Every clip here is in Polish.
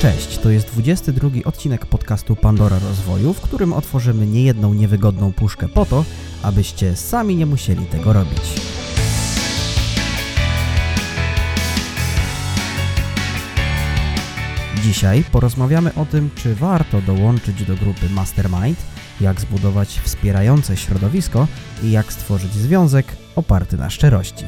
Cześć, to jest 22 odcinek podcastu Pandora Rozwoju, w którym otworzymy niejedną niewygodną puszkę po to, abyście sami nie musieli tego robić. Dzisiaj porozmawiamy o tym, czy warto dołączyć do grupy Mastermind, jak zbudować wspierające środowisko i jak stworzyć związek oparty na szczerości.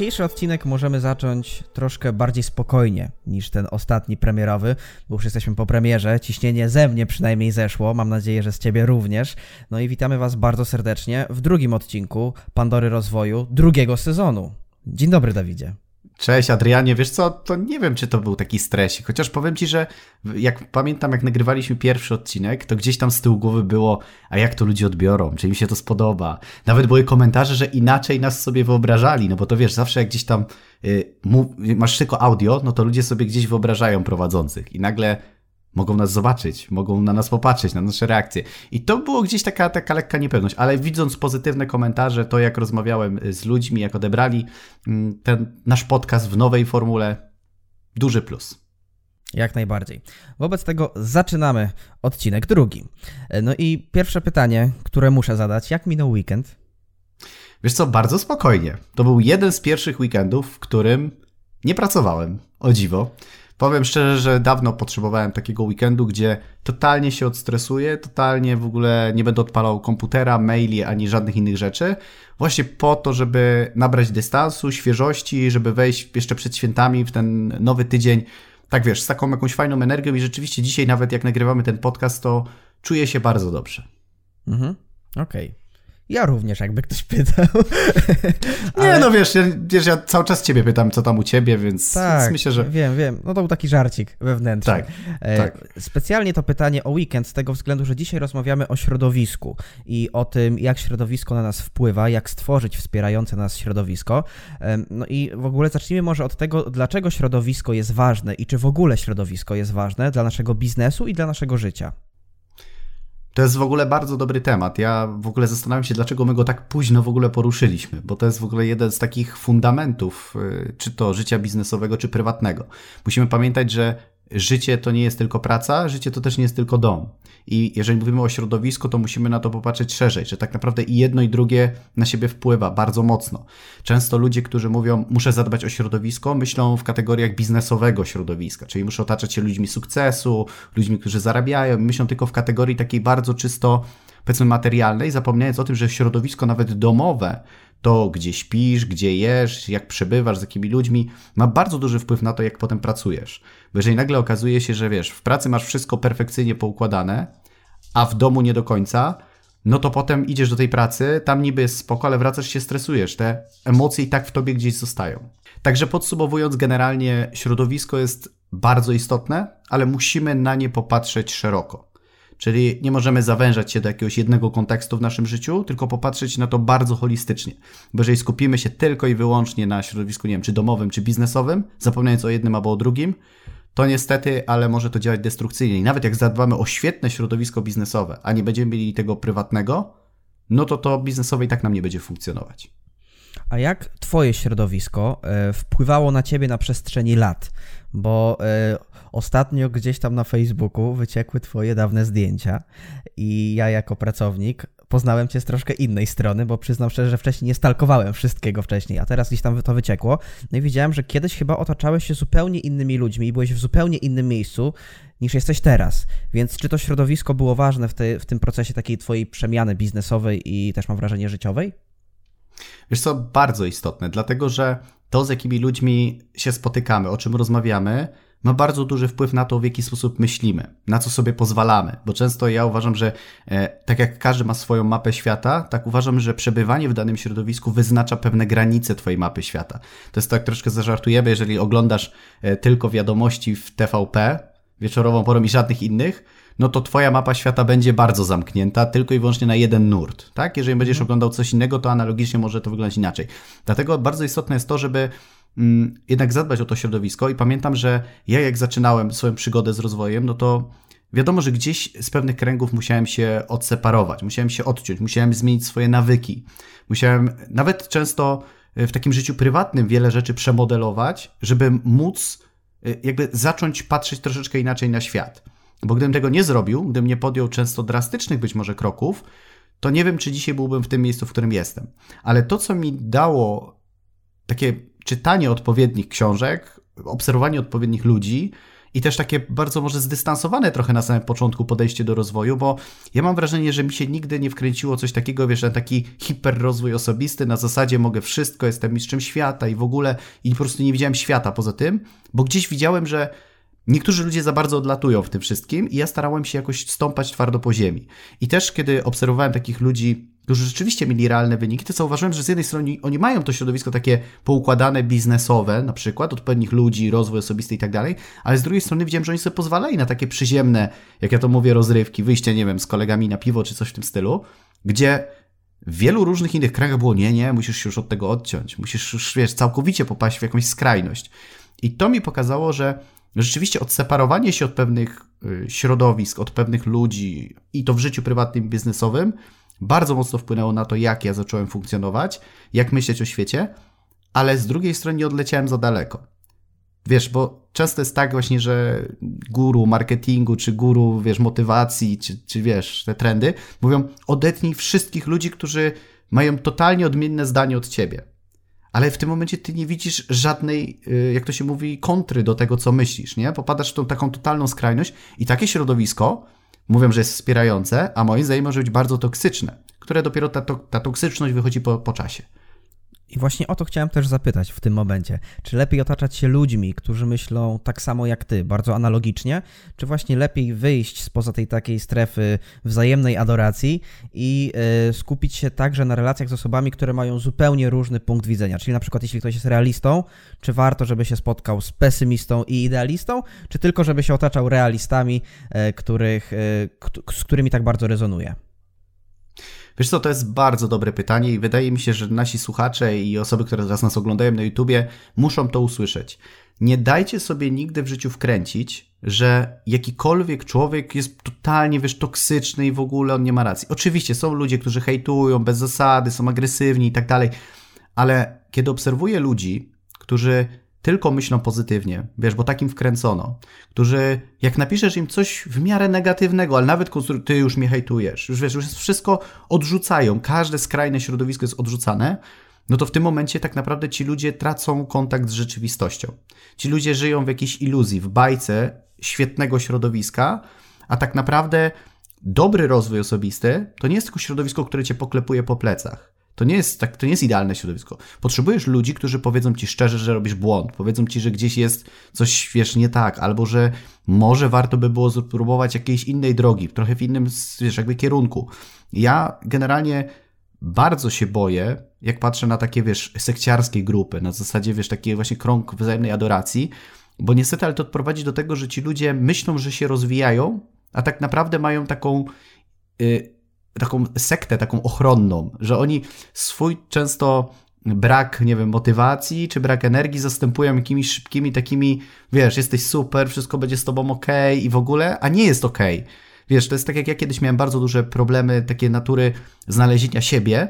Dzisiejszy odcinek możemy zacząć troszkę bardziej spokojnie niż ten ostatni premierowy, bo już jesteśmy po premierze. Ciśnienie ze mnie przynajmniej zeszło, mam nadzieję, że z ciebie również. No i witamy Was bardzo serdecznie w drugim odcinku Pandory Rozwoju drugiego sezonu. Dzień dobry, Dawidzie. Cześć Adrianie, wiesz co, to nie wiem, czy to był taki stresik, chociaż powiem Ci, że jak pamiętam, jak nagrywaliśmy pierwszy odcinek, to gdzieś tam z tyłu głowy było, a jak to ludzie odbiorą, czy im się to spodoba. Nawet były komentarze, że inaczej nas sobie wyobrażali, no bo to wiesz, zawsze jak gdzieś tam y, masz tylko audio, no to ludzie sobie gdzieś wyobrażają prowadzących i nagle mogą nas zobaczyć, mogą na nas popatrzeć, na nasze reakcje. I to było gdzieś taka, taka lekka niepewność, ale widząc pozytywne komentarze, to jak rozmawiałem z ludźmi, jak odebrali mm, ten nasz podcast w nowej formule, duży plus. Jak najbardziej. Wobec tego zaczynamy odcinek drugi. No i pierwsze pytanie, które muszę zadać, jak minął weekend? Wiesz co, bardzo spokojnie. To był jeden z pierwszych weekendów, w którym nie pracowałem, o dziwo. Powiem szczerze, że dawno potrzebowałem takiego weekendu, gdzie totalnie się odstresuję, totalnie w ogóle nie będę odpalał komputera, maili ani żadnych innych rzeczy. Właśnie po to, żeby nabrać dystansu, świeżości, żeby wejść jeszcze przed świętami w ten nowy tydzień. Tak wiesz, z taką jakąś fajną energią i rzeczywiście dzisiaj nawet jak nagrywamy ten podcast, to czuję się bardzo dobrze. Mhm, okej. Okay. Ja również, jakby ktoś pytał. Ale... Nie, no wiesz ja, wiesz, ja cały czas ciebie pytam, co tam u ciebie, więc, tak, więc myślę, że... wiem, wiem. No to był taki żarcik wewnętrzny. Tak, e, tak. Specjalnie to pytanie o weekend z tego względu, że dzisiaj rozmawiamy o środowisku i o tym, jak środowisko na nas wpływa, jak stworzyć wspierające nas środowisko. E, no i w ogóle zacznijmy może od tego, dlaczego środowisko jest ważne i czy w ogóle środowisko jest ważne dla naszego biznesu i dla naszego życia. To jest w ogóle bardzo dobry temat. Ja w ogóle zastanawiam się, dlaczego my go tak późno w ogóle poruszyliśmy, bo to jest w ogóle jeden z takich fundamentów, y, czy to życia biznesowego, czy prywatnego. Musimy pamiętać, że życie to nie jest tylko praca, życie to też nie jest tylko dom. I jeżeli mówimy o środowisku, to musimy na to popatrzeć szerzej, że tak naprawdę i jedno i drugie na siebie wpływa bardzo mocno. Często ludzie, którzy mówią, muszę zadbać o środowisko, myślą w kategoriach biznesowego środowiska, czyli muszę otaczać się ludźmi sukcesu, ludźmi, którzy zarabiają, myślą tylko w kategorii takiej bardzo czysto powiedzmy materialnej, zapominając o tym, że środowisko nawet domowe to, gdzie śpisz, gdzie jesz, jak przebywasz, z jakimi ludźmi, ma bardzo duży wpływ na to, jak potem pracujesz. Bo jeżeli nagle okazuje się, że wiesz, w pracy masz wszystko perfekcyjnie poukładane, a w domu nie do końca, no to potem idziesz do tej pracy, tam niby jest spoko, ale wracasz się, stresujesz. Te emocje i tak w tobie gdzieś zostają. Także podsumowując, generalnie środowisko jest bardzo istotne, ale musimy na nie popatrzeć szeroko. Czyli nie możemy zawężać się do jakiegoś jednego kontekstu w naszym życiu, tylko popatrzeć na to bardzo holistycznie. Bo jeżeli skupimy się tylko i wyłącznie na środowisku, nie wiem, czy domowym, czy biznesowym, zapominając o jednym albo o drugim, to niestety, ale może to działać destrukcyjnie. I nawet jak zadbamy o świetne środowisko biznesowe, a nie będziemy mieli tego prywatnego, no to to biznesowe i tak nam nie będzie funkcjonować. A jak Twoje środowisko e, wpływało na Ciebie na przestrzeni lat? Bo e, ostatnio gdzieś tam na Facebooku wyciekły Twoje dawne zdjęcia i ja jako pracownik poznałem Cię z troszkę innej strony, bo przyznam szczerze, że wcześniej nie stalkowałem wszystkiego wcześniej, a teraz gdzieś tam to wyciekło. No i widziałem, że kiedyś chyba otaczałeś się zupełnie innymi ludźmi i byłeś w zupełnie innym miejscu niż jesteś teraz. Więc czy to środowisko było ważne w, w tym procesie takiej Twojej przemiany biznesowej i też mam wrażenie życiowej? Wiesz co, bardzo istotne, dlatego że to, z jakimi ludźmi się spotykamy, o czym rozmawiamy, ma bardzo duży wpływ na to, w jaki sposób myślimy, na co sobie pozwalamy. Bo często ja uważam, że e, tak jak każdy ma swoją mapę świata, tak uważam, że przebywanie w danym środowisku wyznacza pewne granice Twojej mapy świata. To jest tak troszkę zażartujemy, jeżeli oglądasz e, tylko wiadomości w TVP wieczorową porą i żadnych innych, no to twoja mapa świata będzie bardzo zamknięta tylko i wyłącznie na jeden nurt, tak? Jeżeli będziesz mhm. oglądał coś innego, to analogicznie może to wyglądać inaczej. Dlatego bardzo istotne jest to, żeby jednak zadbać o to środowisko i pamiętam, że ja jak zaczynałem swoją przygodę z rozwojem, no to wiadomo, że gdzieś z pewnych kręgów musiałem się odseparować, musiałem się odciąć, musiałem zmienić swoje nawyki. Musiałem nawet często w takim życiu prywatnym wiele rzeczy przemodelować, żeby móc y, jakby zacząć patrzeć troszeczkę inaczej na świat. Bo gdybym tego nie zrobił, gdybym nie podjął często drastycznych być może kroków, to nie wiem, czy dzisiaj byłbym w tym miejscu, w którym jestem. Ale to, co mi dało takie czytanie odpowiednich książek, obserwowanie odpowiednich ludzi, i też takie bardzo może zdystansowane trochę na samym początku podejście do rozwoju, bo ja mam wrażenie, że mi się nigdy nie wkręciło coś takiego, wiesz, na taki hiperrozwój osobisty, na zasadzie mogę wszystko, jestem mistrzem świata i w ogóle i po prostu nie widziałem świata poza tym, bo gdzieś widziałem, że Niektórzy ludzie za bardzo odlatują w tym wszystkim i ja starałem się jakoś stąpać twardo po ziemi. I też kiedy obserwowałem takich ludzi, którzy rzeczywiście mieli realne wyniki, to zauważyłem, że z jednej strony oni mają to środowisko takie poukładane biznesowe, na przykład odpowiednich ludzi, rozwój osobisty i tak dalej, ale z drugiej strony widziałem, że oni sobie pozwalali na takie przyziemne, jak ja to mówię, rozrywki, wyjście, nie wiem, z kolegami na piwo czy coś w tym stylu, gdzie w wielu różnych innych krajach było nie, nie, musisz się już od tego odciąć, musisz już, wiesz, całkowicie popaść w jakąś skrajność. I to mi pokazało, że rzeczywiście odseparowanie się od pewnych y, środowisk, od pewnych ludzi i to w życiu prywatnym i biznesowym bardzo mocno wpłynęło na to, jak ja zacząłem funkcjonować, jak myśleć o świecie, ale z drugiej strony nie odleciałem za daleko. Wiesz, bo często jest tak właśnie, że guru marketingu, czy guru, wiesz, motywacji, czy, czy wiesz, te trendy, mówią odetnij wszystkich ludzi, którzy mają totalnie odmienne zdanie od ciebie. Ale w tym momencie ty nie widzisz żadnej, y, jak to się mówi, kontry do tego, co myślisz, nie? Popadasz w tą taką totalną skrajność i takie środowisko mówią, że jest wspierające, a moim zdaniem może być bardzo toksyczne, które dopiero ta, ta toksyczność wychodzi po, po czasie. I właśnie o to chciałem też zapytać w tym momencie. Czy lepiej otaczać się ludźmi, którzy myślą tak samo jak ty, bardzo analogicznie, czy właśnie lepiej wyjść spoza tej takiej strefy wzajemnej adoracji i y, skupić się także na relacjach z osobami, które mają zupełnie różny punkt widzenia? Czyli na przykład, jeśli ktoś jest realistą, czy warto, żeby się spotkał z pesymistą i idealistą, czy tylko, żeby się otaczał realistami, y, których, y, z którymi tak bardzo rezonuje? Wiesz co, to jest bardzo dobre pytanie i wydaje mi się, że nasi słuchacze i osoby, które teraz nas oglądają na YouTubie, muszą to usłyszeć. Nie dajcie sobie nigdy w życiu wkręcić, że jakikolwiek człowiek jest totalnie, wiesz, toksyczny i w ogóle on nie ma racji. Oczywiście są ludzie, którzy hejtują bez zasady, są agresywni i tak dalej, ale kiedy obserwuję ludzi, którzy tylko myślą pozytywnie, wiesz, bo takim wkręcono, którzy jak napiszesz im coś w miarę negatywnego, ale nawet ty już mnie hejtujesz, już wiesz, już wszystko odrzucają, każde skrajne środowisko jest odrzucane, no to w tym momencie tak naprawdę ci ludzie tracą kontakt z rzeczywistością. Ci ludzie żyją w jakiejś iluzji, w bajce świetnego środowiska, a tak naprawdę dobry rozwój osobisty to nie jest tylko środowisko, które cię poklepuje po plecach. To nie jest tak, to nie jest idealne środowisko. Potrzebujesz ludzi, którzy powiedzą ci szczerze, że robisz błąd, powiedzą ci, że gdzieś jest coś, wiesz, nie tak, albo że może warto by było spróbować jakiejś innej drogi, trochę w innym, wiesz, jakby kierunku. Ja generalnie bardzo się boję, jak patrzę na takie, wiesz, sekciarskie grupy, na zasadzie, wiesz, taki właśnie krąg wzajemnej adoracji, bo niestety, ale to prowadzi do tego, że ci ludzie myślą, że się rozwijają, a tak naprawdę mają taką y, taką sektę, taką ochronną, że oni swój często brak, nie wiem, motywacji czy brak energii zastępują jakimiś szybkimi takimi, wiesz, jesteś super, wszystko będzie z tobą ok i w ogóle, a nie jest ok. Wiesz, to jest tak jak ja kiedyś miałem bardzo duże problemy takie natury znalezienia siebie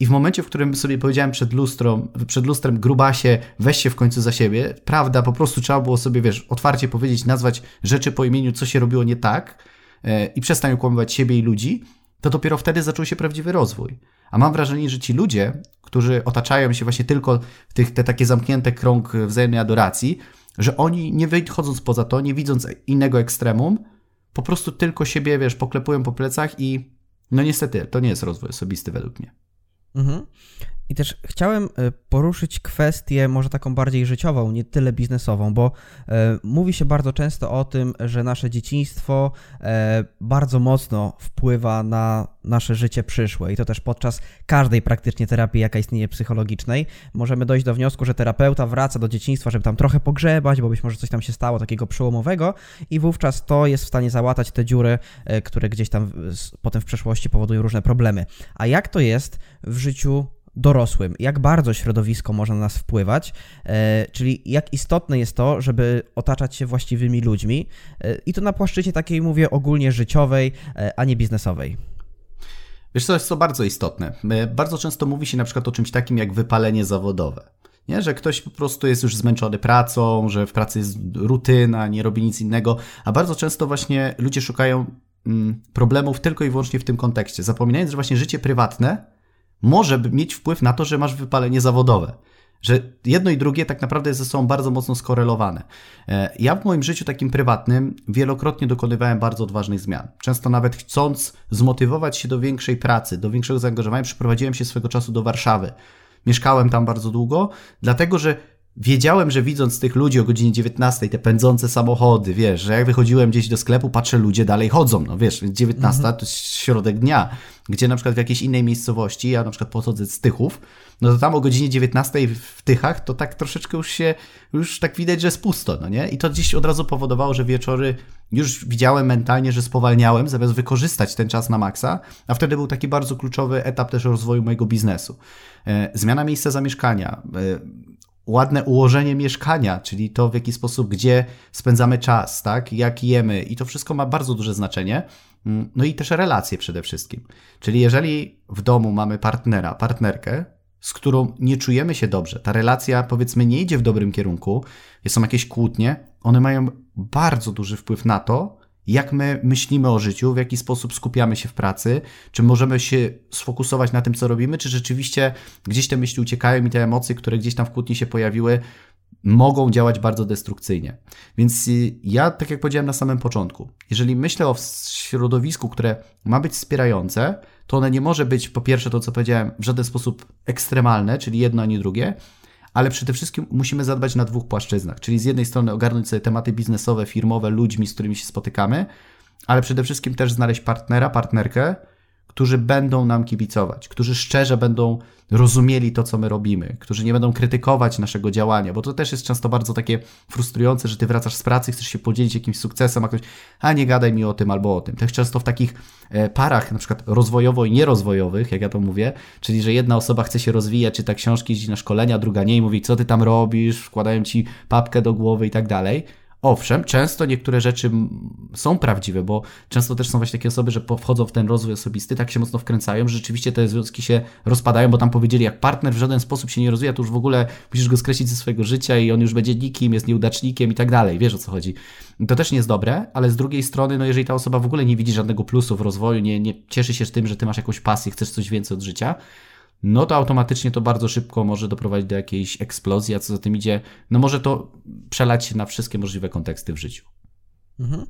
i w momencie, w którym sobie powiedziałem przed lustrem, przed lustrem grubasie, weź się w końcu za siebie, prawda, po prostu trzeba było sobie, wiesz, otwarcie powiedzieć, nazwać rzeczy po imieniu, co się robiło nie tak yy, i przestań okłamywać siebie i ludzi, to dopiero wtedy zaczął się prawdziwy rozwój. A mam wrażenie, że ci ludzie, którzy otaczają się właśnie tylko w tych, te takie zamknięte krąg wzajemnej adoracji, że oni nie wychodząc poza to, nie widząc innego ekstremum, po prostu tylko siebie, wiesz, poklepują po plecach i no niestety, to nie jest rozwój osobisty według mnie. Mhm. I też chciałem e, poruszyć kwestię może taką bardziej życiową, nie tyle biznesową, bo e, mówi się bardzo często o tym, że nasze dzieciństwo e, bardzo mocno wpływa na nasze życie przyszłe. I to też podczas każdej praktycznie terapii, jaka istnieje psychologicznej, możemy dojść do wniosku, że terapeuta wraca do dzieciństwa, żeby tam trochę pogrzebać, bo być może coś tam się stało takiego przełomowego. I wówczas to jest w stanie załatać te dziury, które gdzieś tam potem w przeszłości powodują różne problemy. A jak to jest w życiu dorosłym, jak bardzo środowisko może na nas wpływać, e, czyli jak istotne jest to, żeby otaczać się właściwymi ludźmi e, i to na płaszczyźnie takiej, mówię, ogólnie życiowej, e, a nie biznesowej. Wiesz co, jest to bardzo istotne. Bardzo często mówi się na przykład o czymś takim jak wypalenie zawodowe. Nie? Że ktoś po prostu jest już zmęczony pracą, że w pracy jest rutyna, nie robi nic innego, a bardzo często właśnie ludzie szukają mm, problemów tylko i wyłącznie w tym kontekście, zapominając, że właśnie życie prywatne może mieć wpływ na to, że masz wypalenie zawodowe. Że jedno i drugie tak naprawdę jest ze sobą bardzo mocno skorelowane. E, ja w moim życiu takim prywatnym wielokrotnie dokonywałem bardzo odważnych zmian. Często nawet chcąc zmotywować się do większej pracy, do większego zaangażowania, przyprowadziłem się swego czasu do Warszawy. Mieszkałem tam bardzo długo, dlatego że wiedziałem, że widząc tych ludzi o godzinie 19, te pędzące samochody, wiesz, że jak wychodziłem gdzieś do sklepu, patrzę, ludzie dalej chodzą, no wiesz, 19 mhm. to jest środek dnia, gdzie na przykład w jakiejś innej miejscowości, ja na przykład pochodzę z Tychów, no to tam o godzinie 19 w Tychach to tak troszeczkę już się, już tak widać, że jest pusto, no nie? I to gdzieś od razu powodowało, że wieczory już widziałem mentalnie, że spowalniałem, zamiast wykorzystać ten czas na maksa, a wtedy był taki bardzo kluczowy etap też rozwoju mojego biznesu. E, zmiana miejsca zamieszkania, e, ładne ułożenie mieszkania, czyli to w jaki sposób, gdzie spędzamy czas, tak, jak jemy i to wszystko ma bardzo duże znaczenie. Mm, no i też relacje przede wszystkim. Czyli jeżeli w domu mamy partnera, partnerkę, z którą nie czujemy się dobrze, ta relacja powiedzmy nie idzie w dobrym kierunku, są jakieś kłótnie, one mają bardzo duży wpływ na to, jak my myślimy o życiu, w jaki sposób skupiamy się w pracy, czy możemy się sfokusować na tym, co robimy, czy rzeczywiście gdzieś te myśli uciekają i te emocje, które gdzieś tam w kłótni się pojawiły, mogą działać bardzo destrukcyjnie. Więc y, ja, tak jak powiedziałem na samym początku, jeżeli myślę o środowisku, które ma być wspierające, to one nie może być, po pierwsze, to co powiedziałem, w żaden sposób ekstremalne, czyli jedno ani drugie, ale przede wszystkim musimy zadbać na dwóch płaszczyznach, czyli z jednej strony ogarnąć sobie tematy biznesowe, firmowe, ludźmi, z którymi się spotykamy, ale przede wszystkim też znaleźć partnera, partnerkę, którzy będą nam kibicować, którzy szczerze będą rozumieli to, co my robimy, którzy nie będą krytykować naszego działania, bo to też jest często bardzo takie frustrujące, że ty wracasz z pracy, chcesz się podzielić jakimś sukcesem, a ktoś, a nie gadaj mi o tym albo o tym. Też często w takich e, parach, na przykład rozwojowo i nierozwojowych, jak ja to mówię, czyli że jedna osoba chce się rozwijać, czyta książki, jeździ na szkolenia, druga nie i mówi, co ty tam robisz, wkładają ci papkę do głowy i tak dalej Owszem, często niektóre rzeczy są prawdziwe, bo często też są właśnie takie osoby, że wchodzą w ten rozwój osobisty, tak się mocno wkręcają, że rzeczywiście te związki się rozpadają, bo tam powiedzieli, jak partner w żaden sposób się nie rozwija, to już w ogóle musisz go skreślić ze swojego życia i on już będzie nikim, jest nieudacznikiem i tak dalej. Wiesz o co chodzi. To też nie jest dobre, ale z drugiej strony, no jeżeli ta osoba w ogóle nie widzi żadnego plusu w rozwoju, nie, nie cieszy się z tym, że ty masz jakąś pasję, chcesz coś więcej od życia, no to automatycznie to bardzo szybko może doprowadzić do jakiejś eksplozji, a co za tym idzie, no może to przelać się na wszystkie możliwe konteksty w życiu. Mhm.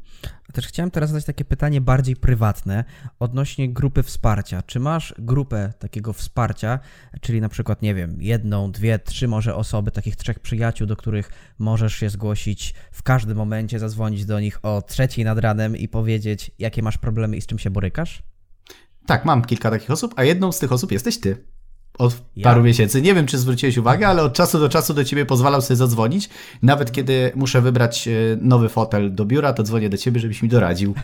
Też chciałem teraz zadać takie pytanie bardziej prywatne odnośnie grupy wsparcia. Czy masz grupę takiego wsparcia, czyli na przykład, nie wiem, jedną, dwie, trzy może osoby, takich trzech przyjaciół, do których możesz się zgłosić w każdym momencie, zadzwonić do nich o trzeciej nad ranem i powiedzieć, jakie masz problemy i z czym się borykasz? Tak, mam kilka takich osób, a jedną z tych osób jesteś ty od ja. paru miesięcy. Nie wiem, czy zwróciłeś uwagę, ale od czasu do czasu do ciebie pozwalam sobie zadzwonić. Nawet kiedy muszę wybrać e, nowy fotel do biura, to dzwonię do ciebie, żebyś mi doradził.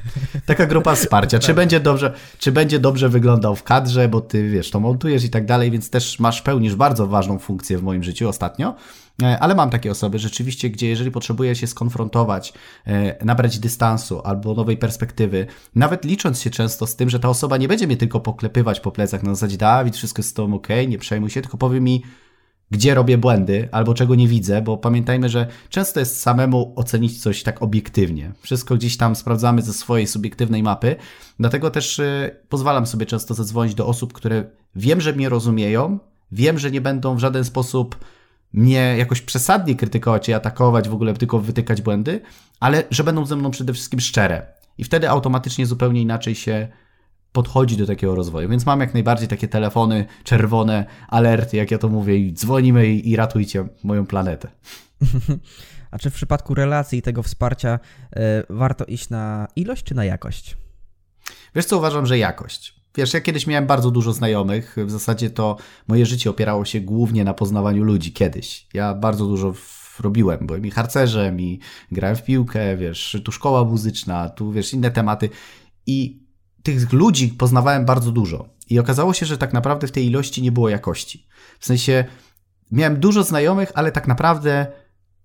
Taka grupa wsparcia. Czy będzie dobrze, czy będzie dobrze wyglądał w kadrze, bo ty wiesz, to montujesz i tak dalej, więc też masz, pełnisz bardzo ważną funkcję w moim życiu ostatnio. E, ale mam takie osoby rzeczywiście, gdzie jeżeli potrzebuję się skonfrontować, e, nabrać dystansu albo nowej perspektywy, nawet licząc się często z tym, że ta osoba nie będzie mnie tylko poklepywać po plecach na zasadzie Dawid, wszystko jest z tobą nie przejmuj się, tylko powie mi, gdzie robię błędy albo czego nie widzę, bo pamiętajmy, że często jest samemu ocenić coś tak obiektywnie. Wszystko gdzieś tam sprawdzamy ze swojej subiektywnej mapy, dlatego też e, pozwalam sobie często zadzwonić do osób, które wiem, że mnie rozumieją, wiem, że nie będą w żaden sposób mnie jakoś przesadnie krytykować czy atakować, w ogóle tylko wytykać błędy, ale że będą ze mną przede wszystkim szczere. I wtedy automatycznie zupełnie inaczej się podchodzi do takiego rozwoju. Więc mam jak najbardziej takie telefony czerwone, alerty, jak ja to mówię, i dzwonimy i, i ratujcie moją planetę. A czy w przypadku relacji i tego wsparcia y, warto iść na ilość czy na jakość? Wiesz co, uważam, że jakość. Wiesz, ja kiedyś miałem bardzo dużo znajomych. W zasadzie to moje życie opierało się głównie na poznawaniu ludzi kiedyś. Ja bardzo dużo robiłem. Byłem i harcerzem, i grałem w piłkę, wiesz, tu szkoła muzyczna, tu wiesz, inne tematy. I tych ludzi poznawałem bardzo dużo. I okazało się, że tak naprawdę w tej ilości nie było jakości. W sensie miałem dużo znajomych, ale tak naprawdę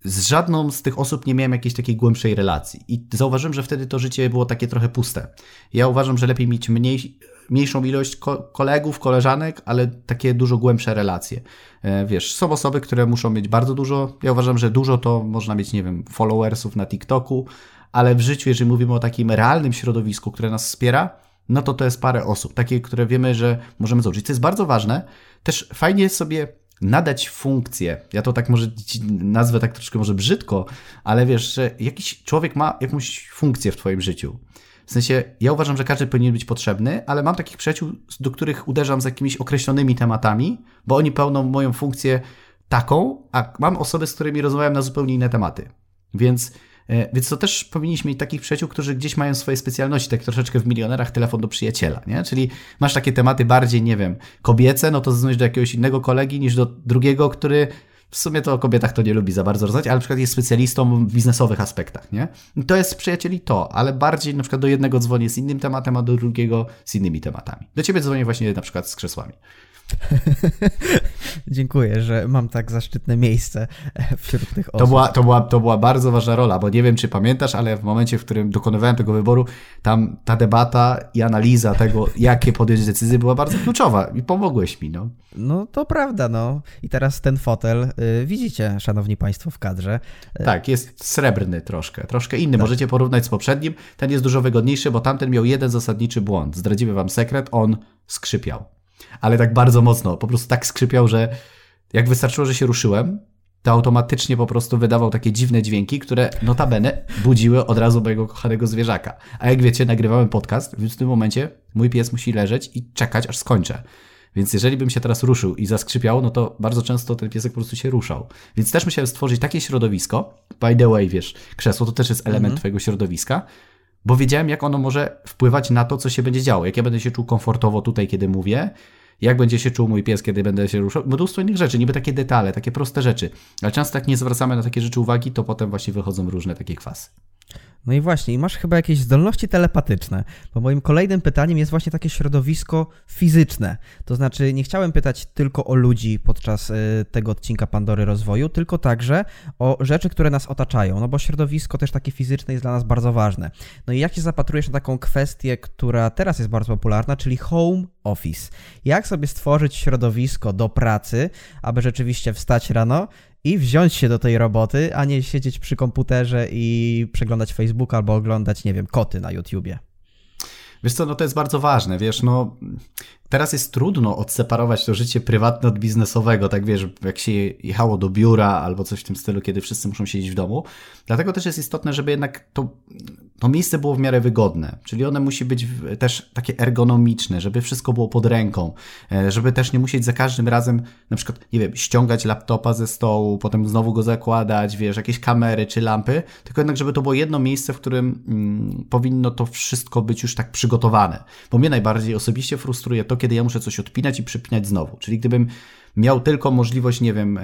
z żadną z tych osób nie miałem jakiejś takiej głębszej relacji. I zauważyłem, że wtedy to życie było takie trochę puste. Ja uważam, że lepiej mieć mniej, mniejszą ilość ko kolegów, koleżanek, ale takie dużo głębsze relacje. E, wiesz, są osoby, które muszą mieć bardzo dużo. Ja uważam, że dużo to można mieć, nie wiem, followersów na TikToku, ale w życiu, jeżeli mówimy o takim realnym środowisku, które nas wspiera, no to to jest parę osób, takie, które wiemy, że możemy założyć. To jest bardzo ważne. Też fajnie jest sobie nadać funkcję. Ja to tak może nazwę tak troszkę może brzydko, ale wiesz, że jakiś człowiek ma jakąś funkcję w twoim życiu. W sensie, ja uważam, że każdy powinien być potrzebny, ale mam takich przyjaciół, do których uderzam z jakimiś określonymi tematami, bo oni pełnią moją funkcję taką, a mam osoby, z którymi rozmawiam na zupełnie inne tematy. Więc E, więc to też powinniśmy mieć takich przyjaciół, którzy gdzieś mają swoje specjalności, tak troszeczkę w milionerach telefon do przyjaciela, nie? Czyli masz takie tematy bardziej, nie wiem, kobiece, no to zadzwonisz do jakiegoś innego kolegi niż do drugiego, który w sumie to o kobietach to nie lubi za bardzo rozmawiać, ale na przykład jest specjalistą w biznesowych aspektach, nie? I to jest przyjacieli to, ale bardziej na przykład do jednego dzwonię z innym tematem, a do drugiego z innymi tematami. Do ciebie dzwonię właśnie na przykład z krzesłami. Dziękuję, że mam tak zaszczytne miejsce wśród tych osób. To była, to, była, to była bardzo ważna rola, bo nie wiem, czy pamiętasz, ale w momencie, w którym dokonywałem tego wyboru, tam ta debata i analiza tego, jakie podjąć decyzje, była bardzo kluczowa i pomogłeś mi. No, no to prawda, no. I teraz ten fotel, y, widzicie, szanowni państwo, w kadrze. Y, tak, jest srebrny troszkę, troszkę inny. Tak. Możecie porównać z poprzednim. Ten jest dużo wygodniejszy, bo tamten miał jeden zasadniczy błąd. Zdradzimy wam sekret, on skrzypiał ale tak bardzo mocno. Po prostu tak skrzypiał, że jak wystarczyło, że się ruszyłem, to automatycznie po prostu wydawał takie dziwne dźwięki, które notabene budziły od razu mojego kochanego zwierzaka. A jak wiecie, nagrywałem podcast, więc w tym momencie mój pies musi leżeć i czekać, aż skończę. Więc jeżeli bym się teraz ruszył i zaskrzypiał, no to bardzo często ten piesek po prostu się ruszał. Więc też musiałem stworzyć takie środowisko, by the way, wiesz, krzesło to też jest element mm -hmm. twojego środowiska, bo wiedziałem, jak ono może wpływać na to, co się będzie działo. Jak ja będę się czuł komfortowo tutaj, kiedy mówię, jak będzie się czuł mój pies, kiedy będę się ruszał, mnóstwo innych rzeczy, niby takie detale, takie proste rzeczy. Ale często jak nie zwracamy na takie rzeczy uwagi, to potem właśnie wychodzą różne takie kwasy. No i właśnie, masz chyba jakieś zdolności telepatyczne, bo moim kolejnym pytaniem jest właśnie takie środowisko fizyczne. To znaczy, nie chciałem pytać tylko o ludzi podczas y, tego odcinka Pandory Rozwoju, tylko także o rzeczy, które nas otaczają, no bo środowisko też takie fizyczne jest dla nas bardzo ważne. No i jak się zapatrujesz na taką kwestię, która teraz jest bardzo popularna, czyli home office. Jak sobie stworzyć środowisko do pracy, aby rzeczywiście wstać rano i wziąć się do tej roboty, a nie siedzieć przy komputerze i przeglądać Facebook albo oglądać, nie wiem, koty na YouTubie. Wiesz co, no to jest bardzo ważne, wiesz, no teraz jest trudno odseparować to życie prywatne od biznesowego, tak wiesz, jak się jechało do biura albo coś w tym stylu, kiedy wszyscy muszą siedzieć w domu. Dlatego też jest istotne, żeby jednak to, to miejsce było w miarę wygodne, czyli one musi być też takie ergonomiczne, żeby wszystko było pod ręką, e, żeby też nie musieć za każdym razem na przykład, nie wiem, ściągać laptopa ze stołu, potem znowu go zakładać, wiesz, jakieś kamery czy lampy, tylko jednak, żeby to było jedno miejsce, w którym mm, powinno to wszystko być już tak przygotowane. Bo mnie najbardziej osobiście frustruje to, kiedy ja muszę coś odpinać i przypinać znowu. Czyli gdybym miał tylko możliwość, nie wiem, e,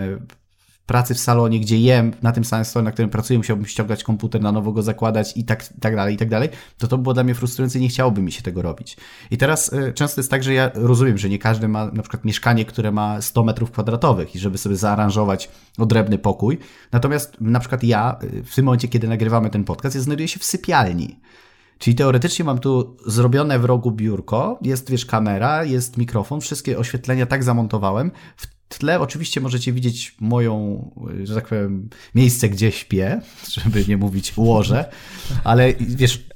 pracy w salonie, gdzie jem na tym samym stole, na którym pracuję, musiałbym ściągać komputer, na nowo go zakładać i tak, tak dalej, i tak dalej, to to było dla mnie frustrujące i nie chciałoby mi się tego robić. I teraz y, często jest tak, że ja rozumiem, że nie każdy ma na przykład mieszkanie, które ma 100 metrów kwadratowych i żeby sobie zaaranżować odrębny pokój. Natomiast na przykład ja y, w tym momencie, kiedy nagrywamy ten podcast, ja znajduję się w sypialni. Czyli teoretycznie mam tu zrobione w rogu biurko, jest wiesz kamera, jest mikrofon, wszystkie oświetlenia tak zamontowałem. W tle oczywiście możecie widzieć moją, że tak powiem, miejsce, gdzie śpię, żeby nie mówić łoże, ale wiesz,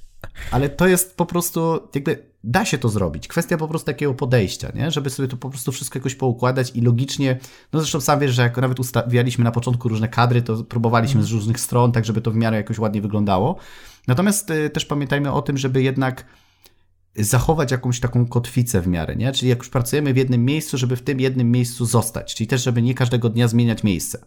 ale to jest po prostu jakby da się to zrobić. Kwestia po prostu takiego podejścia, nie? żeby sobie to po prostu wszystko jakoś poukładać i logicznie, no zresztą sam wiesz, że jak nawet ustawialiśmy na początku różne kadry, to próbowaliśmy z różnych stron, tak żeby to w miarę jakoś ładnie wyglądało. Natomiast y, też pamiętajmy o tym, żeby jednak zachować jakąś taką kotwicę w miarę, nie? Czyli jak już pracujemy w jednym miejscu, żeby w tym jednym miejscu zostać, czyli też, żeby nie każdego dnia zmieniać miejsce.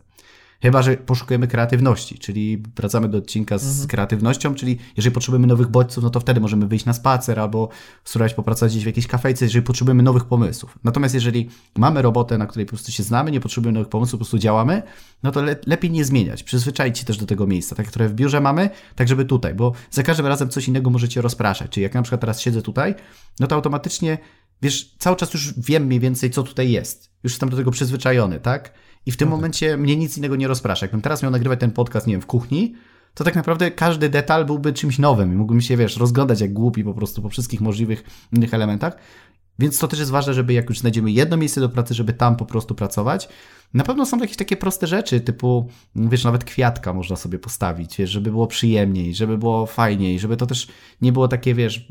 Chyba, że poszukujemy kreatywności, czyli wracamy do odcinka z mhm. kreatywnością, czyli jeżeli potrzebujemy nowych bodźców, no to wtedy możemy wyjść na spacer albo spróbować popracować gdzieś w jakiejś kafejce, jeżeli potrzebujemy nowych pomysłów. Natomiast jeżeli mamy robotę, na której po prostu się znamy, nie potrzebujemy nowych pomysłów, po prostu działamy, no to le lepiej nie zmieniać. Przyzwyczaić się też do tego miejsca, tak które w biurze mamy, tak żeby tutaj, bo za każdym razem coś innego możecie rozpraszać. Czyli jak na przykład teraz siedzę tutaj, no to automatycznie wiesz, cały czas już wiem mniej więcej, co tutaj jest. Już jestem do tego przyzwyczajony, tak? I w tym no tak. momencie mnie nic innego nie rozprasza. Jakbym teraz miał nagrywać ten podcast, nie wiem, w kuchni, to tak naprawdę każdy detal byłby czymś nowym i mógłbym się, wiesz, rozglądać jak głupi po prostu po wszystkich możliwych innych elementach. Więc to też jest ważne, żeby jak już znajdziemy jedno miejsce do pracy, żeby tam po prostu pracować. Na pewno są jakieś takie proste rzeczy, typu, wiesz, nawet kwiatka można sobie postawić, wiesz, żeby było przyjemniej, żeby było fajniej, żeby to też nie było takie, wiesz,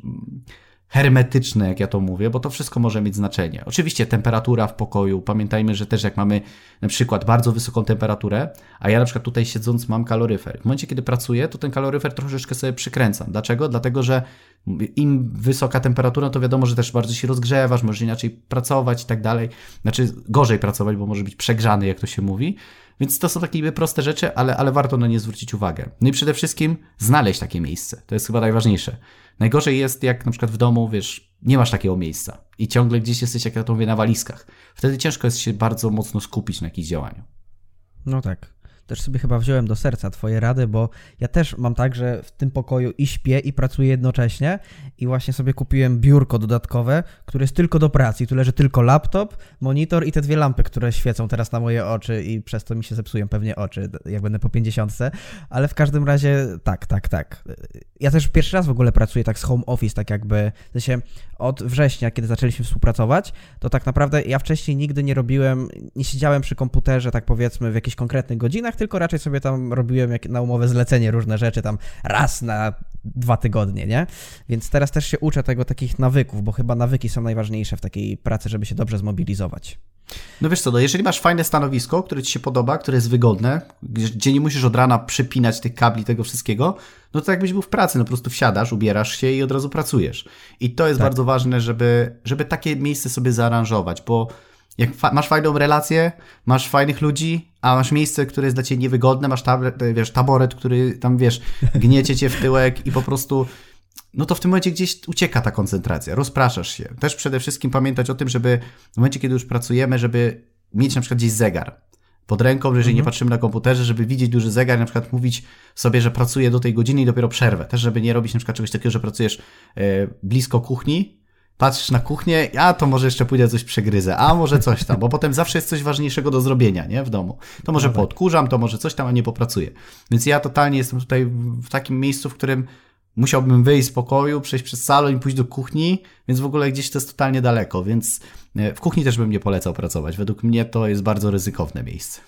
hermetyczne, jak ja to mówię, bo to wszystko może mieć znaczenie. Oczywiście temperatura w pokoju, pamiętajmy, że też jak mamy na przykład bardzo wysoką temperaturę, a ja na przykład tutaj siedząc mam kaloryfer. W momencie, kiedy pracuję, to ten kaloryfer troszeczkę sobie przykręcam. Dlaczego? Dlatego, że im wysoka temperatura, to wiadomo, że też bardzo się rozgrzewasz, możesz inaczej pracować i tak dalej. Znaczy gorzej pracować, bo może być przegrzany, jak to się mówi. Więc to są takie niby proste rzeczy, ale, ale warto na nie zwrócić uwagę. No i przede wszystkim znaleźć takie miejsce. To jest chyba najważniejsze. Najgorzej jest, jak na przykład w domu, wiesz, nie masz takiego miejsca i ciągle gdzieś jesteś, jak ja to mówię, na walizkach. Wtedy ciężko jest się bardzo mocno skupić na jakimś działaniu. No tak też sobie chyba wziąłem do serca Twoje rady, bo ja też mam tak, że w tym pokoju i śpię, i pracuję jednocześnie. I właśnie sobie kupiłem biurko dodatkowe, które jest tylko do pracy. Tu leży tylko laptop, monitor i te dwie lampy, które świecą teraz na moje oczy, i przez to mi się zepsują pewnie oczy, jak będę po 50. Ale w każdym razie tak, tak, tak. Ja też pierwszy raz w ogóle pracuję tak z home office, tak jakby w sensie od września, kiedy zaczęliśmy współpracować, to tak naprawdę ja wcześniej nigdy nie robiłem, nie siedziałem przy komputerze, tak powiedzmy, w jakichś konkretnych godzinach, tylko raczej sobie tam robiłem jak na umowę zlecenie różne rzeczy tam raz na dwa tygodnie, nie? Więc teraz też się uczę tego takich nawyków, bo chyba nawyki są najważniejsze w takiej pracy, żeby się dobrze zmobilizować. No wiesz co, no jeżeli masz fajne stanowisko, które ci się podoba, które jest wygodne, gdzie nie musisz od rana przypinać tych kabli, tego wszystkiego, no to jakbyś był w pracy, no po prostu wsiadasz, ubierasz się i od razu pracujesz. I to jest tak. bardzo ważne, żeby, żeby takie miejsce sobie zaaranżować, bo jak fa masz fajną relację, masz fajnych ludzi, a masz miejsce, które jest dla ciebie niewygodne, masz tab wiesz, taboret, który tam, wiesz, gniecie cię w tyłek i po prostu no to w tym momencie gdzieś ucieka ta koncentracja, rozpraszasz się. Też przede wszystkim pamiętać o tym, żeby w momencie, kiedy już pracujemy, żeby mieć na przykład gdzieś zegar pod ręką, że jeżeli mhm. nie patrzymy na komputerze, żeby widzieć duży zegar, na przykład mówić sobie, że pracuję do tej godziny i dopiero przerwę. Też, żeby nie robić na przykład czegoś takiego, że pracujesz e, blisko kuchni, patrzysz na kuchnię, a to może jeszcze pójdę coś przegryzę, a może coś tam, bo potem zawsze jest coś ważniejszego do zrobienia, nie, w domu. To może no tak. podkurzam, to może coś tam, a nie popracuję. Więc ja totalnie jestem tutaj w takim miejscu, w którym musiałbym wyjść z pokoju, przejść przez salon i pójść do kuchni, więc w ogóle gdzieś to jest totalnie daleko, więc e, w kuchni też bym nie polecał pracować. Według mnie to jest bardzo ryzykowne miejsce.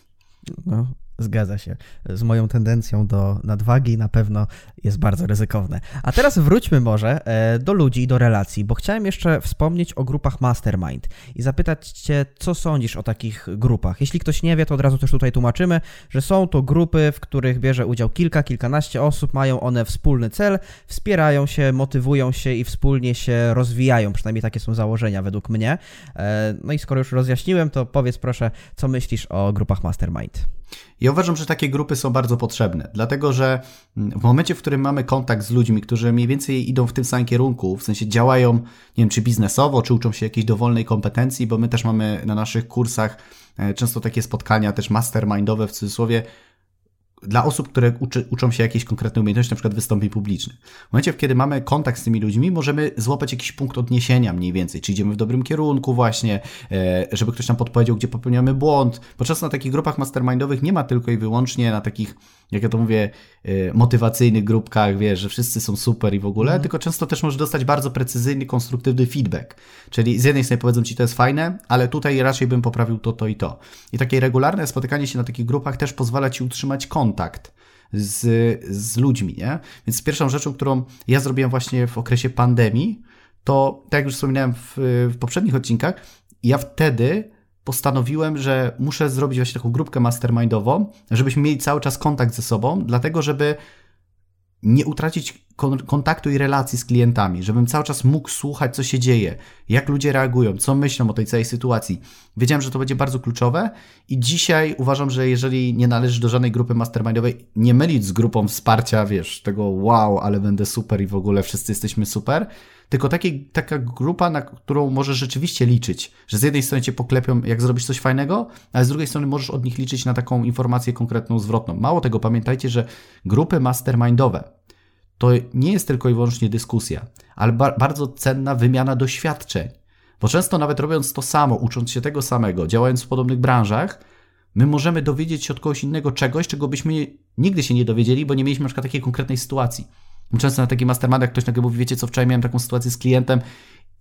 No, Zgadza się. Z moją tendencją do nadwagi na pewno jest bardzo ryzykowne. A teraz wróćmy może e, do ludzi i do relacji, bo chciałem jeszcze wspomnieć o grupach Mastermind i zapytać Cię, co sądzisz o takich grupach. Jeśli ktoś nie wie, to od razu też tutaj tłumaczymy, że są to grupy, w których bierze udział kilka, kilkanaście osób, mają one wspólny cel, wspierają się, motywują się i wspólnie się rozwijają. Przynajmniej takie są założenia według mnie. E, no i skoro już rozjaśniłem, to powiedz proszę, co myślisz o grupach Mastermind. Ja uważam, że takie grupy są bardzo potrzebne, dlatego że w momencie, w którym mamy kontakt z ludźmi, którzy mniej więcej idą w tym samym kierunku, w sensie działają, nie wiem, czy biznesowo, czy uczą się jakiejś dowolnej kompetencji, bo my też mamy na naszych kursach e, często takie spotkania też mastermindowe w cudzysłowie, dla osób, które uczy, uczą się jakiejś konkretnej umiejętności, na przykład wystąpień publicznych. W momencie, kiedy mamy kontakt z tymi ludźmi, możemy złapać jakiś punkt odniesienia mniej więcej, czy idziemy w dobrym kierunku właśnie, e, żeby ktoś nam podpowiedział, gdzie popełniamy błąd. Często na takich grupach mastermindowych nie ma tylko i wyłącznie na takich, jak ja to mówię, e, motywacyjnych grupkach, wiesz, że wszyscy są super i w ogóle, mm. tylko często też możesz dostać bardzo precyzyjny, konstruktywny feedback. Czyli z jednej strony powiedzą ci, to jest fajne, ale tutaj raczej bym poprawił to, to i to. I takie regularne spotykanie się na takich grupach też pozwala ci utrzymać kontakt kontakt z, z ludźmi, nie? Więc pierwszą rzeczą, którą ja zrobiłem właśnie w okresie pandemii, to tak jak już wspominałem w, w poprzednich odcinkach, ja wtedy postanowiłem, że muszę zrobić właśnie taką grupkę mastermindową, żebyśmy mieli cały czas kontakt ze sobą, dlatego żeby nie utracić kontaktu i relacji z klientami, żebym cały czas mógł słuchać, co się dzieje, jak ludzie reagują, co myślą o tej całej sytuacji. Wiedziałem, że to będzie bardzo kluczowe i dzisiaj uważam, że jeżeli nie należysz do żadnej grupy mastermindowej, nie mylić z grupą wsparcia, wiesz, tego wow, ale będę super i w ogóle wszyscy jesteśmy super, tylko taki, taka grupa, na którą możesz rzeczywiście liczyć, że z jednej strony cię poklepią, jak zrobisz coś fajnego, ale z drugiej strony możesz od nich liczyć na taką informację konkretną, zwrotną. Mało tego, pamiętajcie, że grupy mastermindowe to nie jest tylko i wyłącznie dyskusja, ale ba bardzo cenna wymiana doświadczeń. Bo często nawet robiąc to samo, ucząc się tego samego, działając w podobnych branżach, my możemy dowiedzieć się od kogoś innego czegoś, czego byśmy nigdy się nie dowiedzieli, bo nie mieliśmy na przykład takiej konkretnej sytuacji. Często na takich mastermindach ktoś nagle mówi, wiecie co, wczoraj miałem taką sytuację z klientem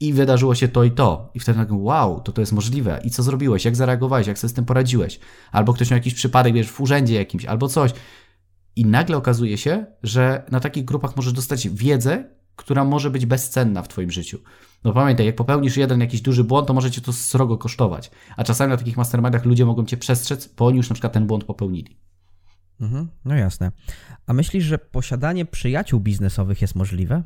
i wydarzyło się to i to. I wtedy nagle, wow, to to jest możliwe. I co zrobiłeś? Jak zareagowałeś? Jak sobie z tym poradziłeś? Albo ktoś miał jakiś przypadek, wiesz, w urzędzie jakimś, albo coś. I nagle okazuje się, że na takich grupach możesz dostać wiedzę, która może być bezcenna w Twoim życiu. No pamiętaj, jak popełnisz jeden jakiś duży błąd, to może Cię to srogo kosztować. A czasami na takich mastermindach ludzie mogą Cię przestrzec, bo oni już na przykład ten błąd popełnili. Mhm, no jasne. A myślisz, że posiadanie przyjaciół biznesowych jest możliwe?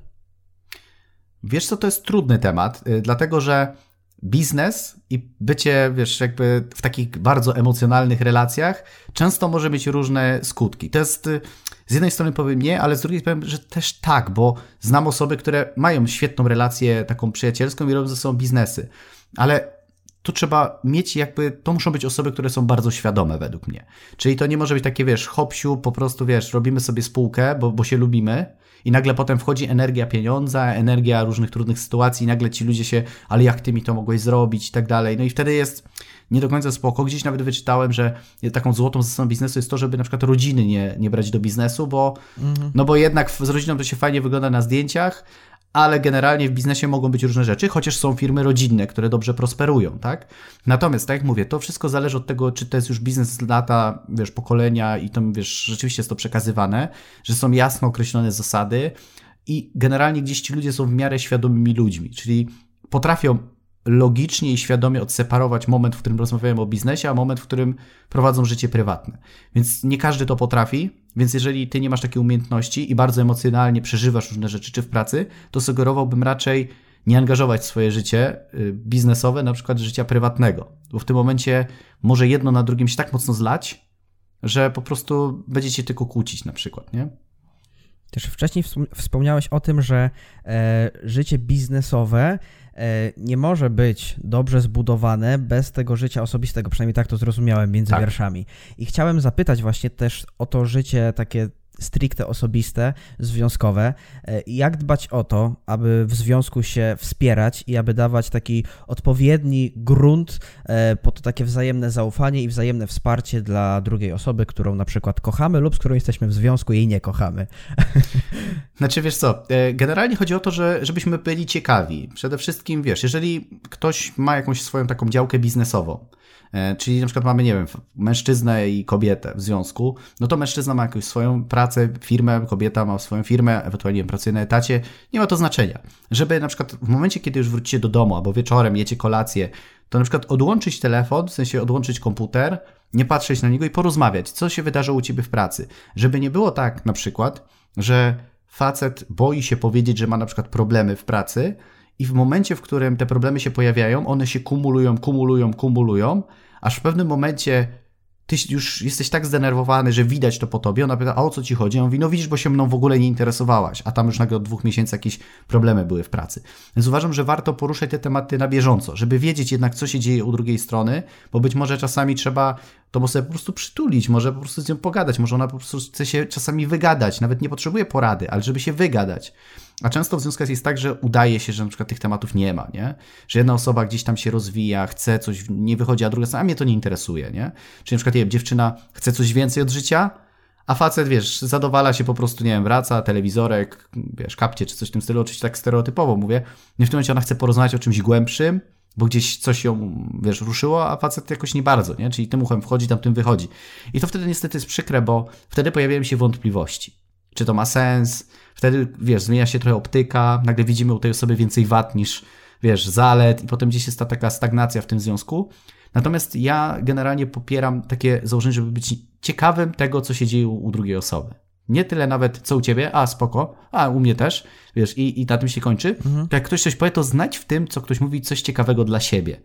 Wiesz co, to jest trudny temat, y, dlatego że biznes i bycie, wiesz, jakby w takich bardzo emocjonalnych relacjach często może mieć różne skutki. To jest, y, z jednej strony powiem nie, ale z drugiej powiem, że też tak, bo znam osoby, które mają świetną relację taką przyjacielską i robią ze sobą biznesy, ale tu trzeba mieć jakby, to muszą być osoby, które są bardzo świadome według mnie. Czyli to nie może być takie, wiesz, hopsiu, po prostu, wiesz, robimy sobie spółkę, bo, bo się lubimy, i nagle potem wchodzi energia pieniądza, energia różnych trudnych sytuacji, i nagle ci ludzie się, ale jak ty mi to mogłeś zrobić i tak dalej. No i wtedy jest nie do końca spoko. Gdzieś nawet wyczytałem, że taką złotą zasadą biznesu jest to, żeby na przykład rodziny nie, nie brać do biznesu, bo, mhm. no bo jednak z rodziną to się fajnie wygląda na zdjęciach, ale generalnie w biznesie mogą być różne rzeczy, chociaż są firmy rodzinne, które dobrze prosperują, tak? Natomiast, tak jak mówię, to wszystko zależy od tego, czy to jest już biznes lata, wiesz, pokolenia i to, wiesz, rzeczywiście jest to przekazywane, że są jasno określone zasady i generalnie gdzieś ci ludzie są w miarę świadomymi ludźmi, czyli potrafią logicznie i świadomie odseparować moment, w którym rozmawiają o biznesie, a moment, w którym prowadzą życie prywatne. Więc nie każdy to potrafi, więc jeżeli ty nie masz takiej umiejętności i bardzo emocjonalnie przeżywasz różne rzeczy, czy w pracy, to sugerowałbym raczej nie angażować w swoje życie y, biznesowe, na przykład życia prywatnego, bo w tym momencie może jedno na drugim się tak mocno zlać, że po prostu będziecie tylko kłócić na przykład, nie? Też wcześniej wspomniałeś o tym, że e, życie biznesowe nie może być dobrze zbudowane bez tego życia osobistego, przynajmniej tak to zrozumiałem między tak. wierszami. I chciałem zapytać właśnie też o to życie takie stricte osobiste, związkowe. E, jak dbać o to, aby w związku się wspierać i aby dawać taki odpowiedni grunt e, po to takie wzajemne zaufanie i wzajemne wsparcie dla drugiej osoby, którą na przykład kochamy lub z którą jesteśmy w związku i jej nie kochamy. Znaczy, wiesz co, e, generalnie chodzi o to, że, żebyśmy byli ciekawi. Przede wszystkim, wiesz, jeżeli ktoś ma jakąś swoją taką działkę biznesową, czyli na przykład mamy, nie wiem, mężczyznę i kobietę w związku, no to mężczyzna ma jakąś swoją pracę, firmę, kobieta ma swoją firmę, ewentualnie pracuje na etacie, nie ma to znaczenia. Żeby na przykład w momencie, kiedy już wrócicie do domu albo wieczorem jecie kolację, to na przykład odłączyć telefon, w sensie odłączyć komputer, nie patrzeć na niego i porozmawiać, co się wydarzyło u ciebie w pracy. Żeby nie było tak na przykład, że facet boi się powiedzieć, że ma na przykład problemy w pracy, i w momencie, w którym te problemy się pojawiają, one się kumulują, kumulują, kumulują, aż w pewnym momencie ty już jesteś tak zdenerwowany, że widać to po tobie. Ona pyta, a o co ci chodzi? On mówi, no widzisz, bo się mną w ogóle nie interesowałaś, a tam już nagle od dwóch miesięcy jakieś problemy były w pracy. Więc uważam, że warto poruszać te tematy na bieżąco, żeby wiedzieć jednak, co się dzieje u drugiej strony, bo być może czasami trzeba to może po prostu przytulić, może po prostu z nią pogadać, może ona po prostu chce się czasami wygadać, nawet nie potrzebuje porady, ale żeby się wygadać. A często w związkach jest tak, że udaje się, że na przykład tych tematów nie ma, nie? Że jedna osoba gdzieś tam się rozwija, chce coś, nie wychodzi, a druga a mnie to nie interesuje, nie? Czyli na przykład, nie wiem, dziewczyna chce coś więcej od życia, a facet, wiesz, zadowala się po prostu, nie wiem, wraca, telewizorek, wiesz, kapcie czy coś w tym stylu, oczywiście tak stereotypowo mówię. Nie w tym momencie ona chce porozmawiać o czymś głębszym, bo gdzieś coś ją, wiesz, ruszyło, a facet jakoś nie bardzo, nie? Czyli tym uchem wchodzi, tam tym wychodzi. I to wtedy niestety jest przykre, bo wtedy pojawiają się wątpliwości. Czy to ma sens? Wtedy, wiesz, zmienia się trochę optyka, nagle widzimy u tej osoby więcej wad niż, wiesz, zalet i potem gdzieś jest ta taka stagnacja w tym związku. Natomiast ja generalnie popieram takie założenie, żeby być ciekawym tego, co się dzieje u drugiej osoby. Nie tyle nawet co u ciebie, a spoko, a u mnie też, wiesz, i, i na tym się kończy. Mhm. Jak ktoś coś powie, to znajdź w tym, co ktoś mówi, coś ciekawego dla siebie.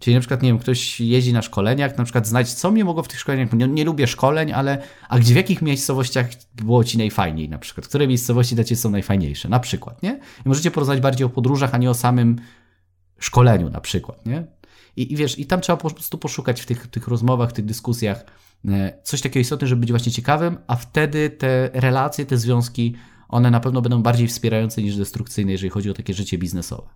Czyli na przykład, nie wiem, ktoś jeździ na szkoleniach, na przykład znajdź, co mnie mogło w tych szkoleniach, nie, nie lubię szkoleń, ale a gdzie, w jakich miejscowościach było Ci najfajniej na przykład? Które miejscowości dla Ciebie są najfajniejsze na przykład, nie? I możecie porozmawiać bardziej o podróżach, a nie o samym szkoleniu na przykład, nie? I, i wiesz, i tam trzeba po prostu poszukać w tych, tych rozmowach, w tych dyskusjach e, coś takiego istotnego, żeby być właśnie ciekawym, a wtedy te relacje, te związki, one na pewno będą bardziej wspierające niż destrukcyjne, jeżeli chodzi o takie życie biznesowe.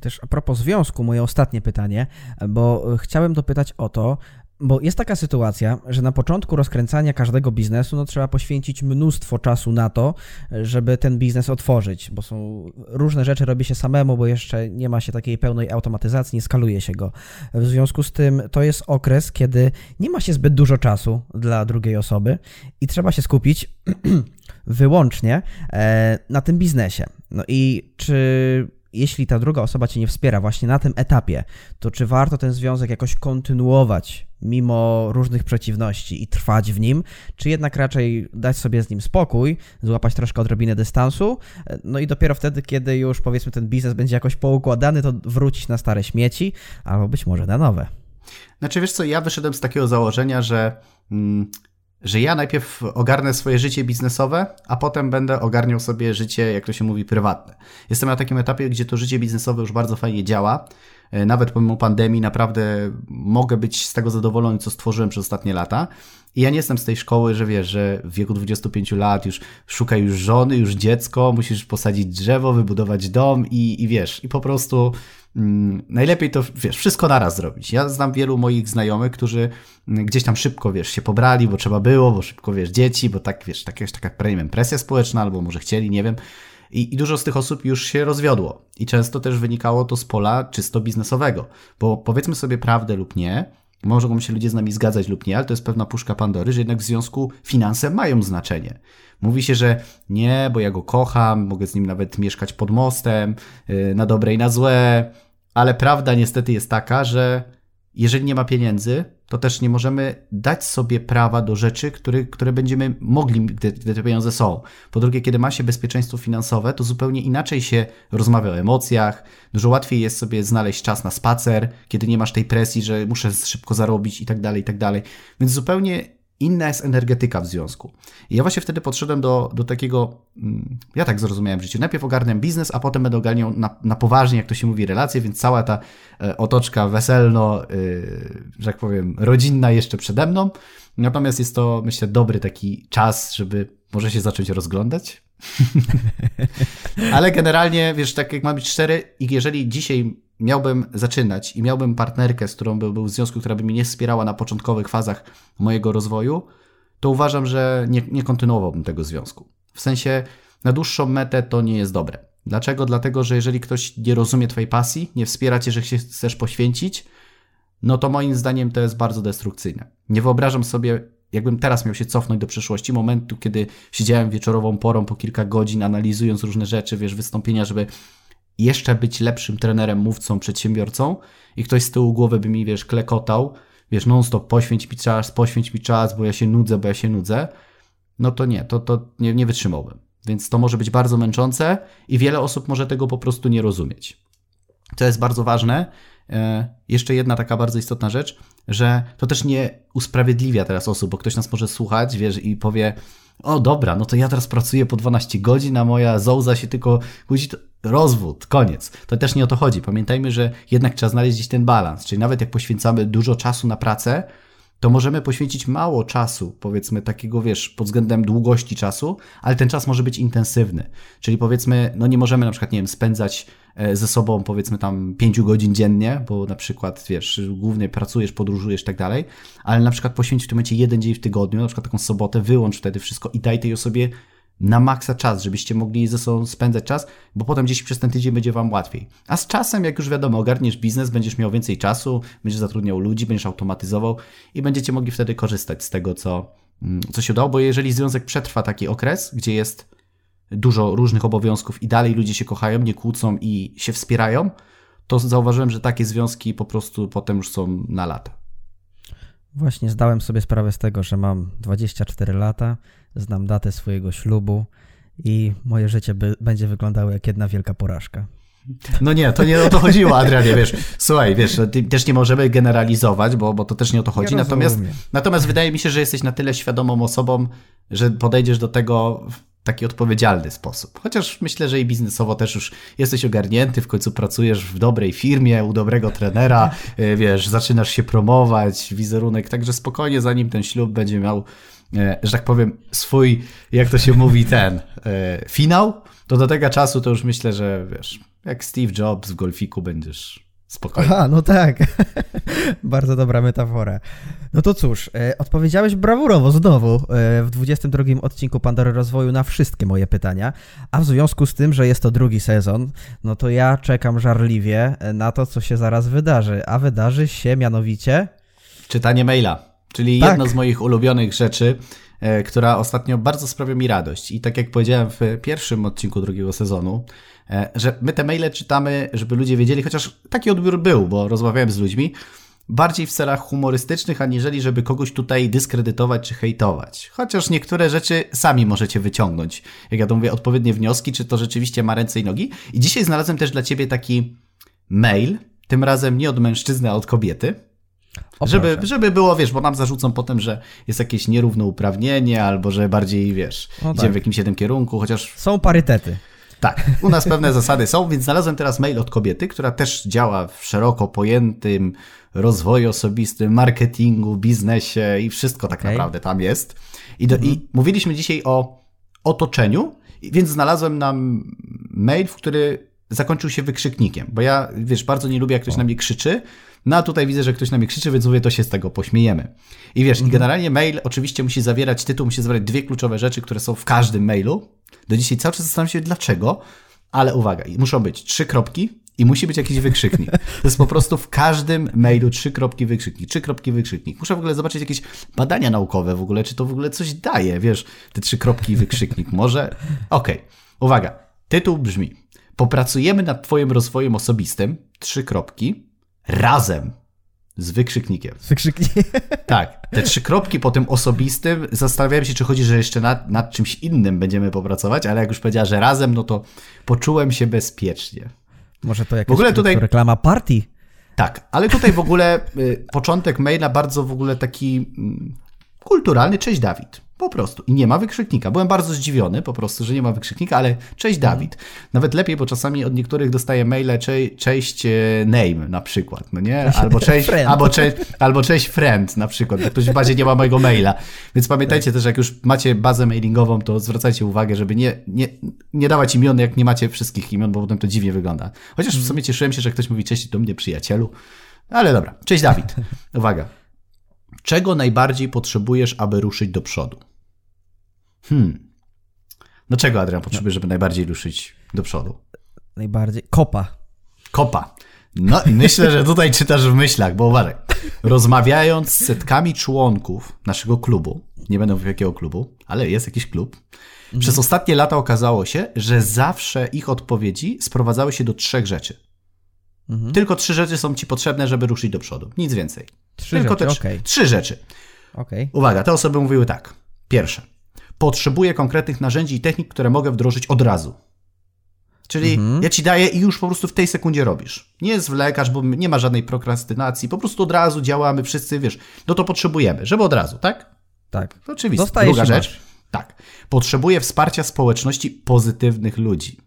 Też a propos związku, moje ostatnie pytanie, bo chciałem dopytać o to, bo jest taka sytuacja, że na początku rozkręcania każdego biznesu no, trzeba poświęcić mnóstwo czasu na to, żeby ten biznes otworzyć, bo są różne rzeczy robi się samemu, bo jeszcze nie ma się takiej pełnej automatyzacji, nie skaluje się go. W związku z tym to jest okres, kiedy nie ma się zbyt dużo czasu dla drugiej osoby i trzeba się skupić wyłącznie e, na tym biznesie. No i czy jeśli ta druga osoba cię nie wspiera właśnie na tym etapie, to czy warto ten związek jakoś kontynuować mimo różnych przeciwności i trwać w nim, czy jednak raczej dać sobie z nim spokój, złapać troszkę odrobinę dystansu, no i dopiero wtedy, kiedy już powiedzmy ten biznes będzie jakoś poukładany, to wrócić na stare śmieci, albo być może na nowe. Znaczy wiesz co, ja wyszedłem z takiego założenia, że mm, że ja najpierw ogarnę swoje życie biznesowe, a potem będę ogarniał sobie życie, jak to się mówi, prywatne. Jestem na takim etapie, gdzie to życie biznesowe już bardzo fajnie działa. E, nawet pomimo pandemii, naprawdę mogę być z tego zadowolony, co stworzyłem przez ostatnie lata. I ja nie jestem z tej szkoły, że wiesz, że w wieku 25 lat już szukaj już żony, już dziecko, musisz posadzić drzewo, wybudować dom i, i wiesz, i po prostu najlepiej to, wiesz, wszystko naraz zrobić. Ja znam wielu moich znajomych, którzy mm, gdzieś tam szybko, wiesz, się pobrali, bo trzeba było, bo szybko, wiesz, dzieci, bo tak, wiesz, tak, taka presja społeczna, albo może chcieli, nie wiem. I, I dużo z tych osób już się rozwiodło. I często też wynikało to z pola czysto biznesowego. Bo powiedzmy sobie prawdę lub nie, mogą się ludzie z nami zgadzać lub nie, ale to jest pewna puszka Pandory, że jednak w związku finanse mają znaczenie. Mówi się, że nie, bo ja go kocham, mogę z nim nawet mieszkać pod mostem, yy, na dobre i na złe, ale prawda niestety jest taka, że jeżeli nie ma pieniędzy, to też nie możemy dać sobie prawa do rzeczy, które, będziemy mogli, gdy, gdy te pieniądze są. Po drugie, kiedy ma się bezpieczeństwo finansowe, to zupełnie inaczej się rozmawia o emocjach, dużo łatwiej jest sobie znaleźć czas na spacer, kiedy nie masz tej presji, że muszę szybko zarobić i tak dalej, i tak dalej. Więc zupełnie inna jest energetyka w związku. I ja właśnie wtedy podszedłem do, do takiego, mm, ja tak zrozumiałem w życiu, najpierw ogarniam biznes, a potem będę ogarniał na, na poważnie, jak to się mówi, relacje, więc cała ta e, otoczka weselno, e, że tak powiem, rodzinna jeszcze przede mną. Natomiast jest to, myślę, dobry taki czas, żeby może się zacząć rozglądać. Ale generalnie, wiesz, tak jak mam być cztery i jeżeli dzisiaj miałbym zaczynać i miałbym partnerkę, z którą by był w związku, która by mnie nie wspierała na początkowych fazach mojego rozwoju, to uważam, że nie, nie kontynuowałbym tego związku. W sensie na dłuższą metę to nie jest dobre. Dlaczego? Dlatego, że jeżeli ktoś nie rozumie Twojej pasji, nie wspiera Cię, że się chcesz poświęcić, no to moim zdaniem to jest bardzo destrukcyjne. Nie wyobrażam sobie, jakbym teraz miał się cofnąć do przeszłości, momentu, kiedy siedziałem wieczorową porą po kilka godzin, analizując różne rzeczy, wiesz, wystąpienia, żeby jeszcze być lepszym trenerem, mówcą, przedsiębiorcą i ktoś z tyłu głowy by mi, wiesz, klekotał, wiesz, non-stop, poświęć mi czas, poświęć mi czas, bo ja się nudzę, bo ja się nudzę, no to nie, to, to nie, nie wytrzymałbym. Więc to może być bardzo męczące i wiele osób może tego po prostu nie rozumieć. To jest bardzo ważne. E, jeszcze jedna taka bardzo istotna rzecz, że to też nie usprawiedliwia teraz osób, bo ktoś nas może słuchać, wiesz, i powie, o dobra, no to ja teraz pracuję po 12 godzin, a moja zołza się tylko budzi, rozwód, koniec. To też nie o to chodzi. Pamiętajmy, że jednak trzeba znaleźć gdzieś ten balans, czyli nawet jak poświęcamy dużo czasu na pracę, to możemy poświęcić mało czasu, powiedzmy takiego, wiesz, pod względem długości czasu, ale ten czas może być intensywny. Czyli powiedzmy, no nie możemy na przykład, nie wiem, spędzać ze sobą powiedzmy tam 5 godzin dziennie, bo na przykład, wiesz, głównie pracujesz, podróżujesz i tak dalej, ale na przykład poświęć w tym momencie jeden dzień w tygodniu, na przykład taką sobotę, wyłącz wtedy wszystko i daj tej osobie na maksa czas, żebyście mogli ze sobą spędzać czas, bo potem gdzieś przez ten tydzień będzie Wam łatwiej. A z czasem, jak już wiadomo, ogarniesz biznes, będziesz miał więcej czasu, będziesz zatrudniał ludzi, będziesz automatyzował i będziecie mogli wtedy korzystać z tego, co, mm, co się udało, bo jeżeli związek przetrwa taki okres, gdzie jest dużo różnych obowiązków i dalej ludzie się kochają, nie kłócą i się wspierają, to zauważyłem, że takie związki po prostu potem już są na lata. Właśnie zdałem sobie sprawę z tego, że mam 24 lata, znam datę swojego ślubu i moje życie by, będzie wyglądało jak jedna wielka porażka. No nie, to nie o to chodziło, Adrianie, wiesz. Słuchaj, wiesz, też nie możemy generalizować, bo, bo to też nie o to chodzi. Ja natomiast, natomiast wydaje mi się, że jesteś na tyle świadomą osobą, że podejdziesz do tego taki odpowiedzialny sposób. Chociaż myślę, że i biznesowo też już jesteś ogarnięty, w końcu pracujesz w dobrej firmie, u dobrego trenera, e, wiesz, zaczynasz się promować, wizerunek, także spokojnie zanim ten ślub będzie miał, e, że tak powiem, swój, jak to się mówi, ten e, finał, to do tego czasu to już myślę, że wiesz, Jak Steve Jobs w golfiku będziesz spokojny. Aha, no tak. Bardzo dobra metafora. No to cóż, e, odpowiedziałeś brawurowo znowu e, w 22 odcinku Pandory Rozwoju na wszystkie moje pytania, a w związku z tym, że jest to drugi sezon, no to ja czekam żarliwie e, na to, co się zaraz wydarzy, a wydarzy się mianowicie... Czytanie maila, czyli Tak. jedna z moich ulubionych rzeczy, która ostatnio bardzo sprawia mi radość. I tak jak powiedziałem w pierwszym odcinku drugiego sezonu, e, że my te maile czytamy, żeby ludzie wiedzieli, chociaż taki odbiór był, bo rozmawiałem z ludźmi, bardziej w celach humorystycznych, aniżeli żeby kogoś tutaj dyskredytować czy hejtować. Chociaż niektóre rzeczy sami możecie wyciągnąć. Jak ja to mówię, odpowiednie wnioski, czy to rzeczywiście ma ręce i nogi. I dzisiaj znalazłem też dla ciebie taki mail, tym razem nie od mężczyzny, a od kobiety. O, Żeby, proszę. żeby było, wiesz, bo nam zarzucą potem, że jest jakieś nierównouprawnienie, albo że bardziej, wiesz, No idziemy tak. w jakimś jednym kierunku, chociaż Są parytety. tak, u nas pewne zasady są, więc znalazłem teraz mail od kobiety, która też działa w szeroko pojętym rozwoju osobistym, marketingu, biznesie i wszystko tak Okej. naprawdę tam jest. I, do, I mówiliśmy dzisiaj o otoczeniu, więc znalazłem nam mail, w który zakończył się wykrzyknikiem, bo ja, wiesz, bardzo nie lubię, jak ktoś na mnie krzyczy, no a tutaj widzę, że ktoś na mnie krzyczy, więc mówię, to się z tego pośmiejemy. I wiesz, i generalnie mail oczywiście musi zawierać tytuł, musi zawierać dwie kluczowe rzeczy, które są w każdym mailu. Do dzisiaj cały czas zastanawiam się dlaczego, ale uwaga, muszą być trzy kropki i musi być jakiś wykrzyknik. To jest po prostu w każdym mailu trzy kropki wykrzyknik, trzy kropki wykrzyknik. Muszę w ogóle zobaczyć jakieś badania naukowe w ogóle, czy to w ogóle coś daje, wiesz, te trzy kropki i wykrzyknik. Może? Okej, uwaga, tytuł brzmi Popracujemy nad twoim rozwojem osobistym, trzy kropki, razem z wykrzyknikiem. Wykrzyknij. Tak, te trzy kropki po tym osobistym, zastanawiałem się, czy chodzi, że jeszcze nad, nad czymś innym będziemy popracować, ale jak już powiedziała, że razem, no to poczułem się bezpiecznie. Może to jakaś ogóle tutaj- reklama party? Tak, ale tutaj w ogóle y, początek maila bardzo w ogóle taki mm, kulturalny. Cześć Dawid. Po prostu. I nie ma wykrzyknika. Byłem bardzo zdziwiony po prostu, że nie ma wykrzyknika, ale cześć Dawid. Nawet lepiej, bo czasami od niektórych dostaję maile cze- cześć e, name na przykład, no nie? Albo cześć, Friend. albo, cze- albo cześć friend na przykład, bo ktoś w bazie nie ma mojego maila. Więc pamiętajcie też, jak już macie bazę mailingową, to zwracajcie uwagę, żeby nie, nie, nie dawać imion, jak nie macie wszystkich imion, bo potem to dziwnie wygląda. Chociaż w sumie cieszyłem się, że ktoś mówi cześć do mnie przyjacielu. Ale dobra, cześć Dawid. Uwaga. Czego najbardziej potrzebujesz, aby ruszyć do przodu? Hmm. No czego, Adrian, potrzebujesz, żeby najbardziej ruszyć do przodu? Najbardziej. Kopa. Kopa. No i myślę, że tutaj czytasz w myślach, bo uważaj. Rozmawiając z setkami członków naszego klubu, nie będę mówił jakiego klubu, ale jest jakiś klub, przez ostatnie lata okazało się, że zawsze ich odpowiedzi sprowadzały się do trzech rzeczy. Mhm. Tylko trzy rzeczy są ci potrzebne, żeby ruszyć do przodu. Nic więcej. Trzy Tylko rzeczy, te trzy- okej. trzy rzeczy. Okej. Uwaga, te osoby mówiły tak. Pierwsze. Potrzebuję konkretnych narzędzi i technik, które mogę wdrożyć od razu. Czyli ja ci daję i już po prostu w tej sekundzie robisz. Nie zwlekasz, bo nie ma żadnej prokrastynacji, po prostu od razu działamy wszyscy, wiesz, no to potrzebujemy, żeby od razu, tak? Tak. Oczywiście. Dostajesz Druga rzecz. masz. Tak. Potrzebuję wsparcia społeczności pozytywnych ludzi.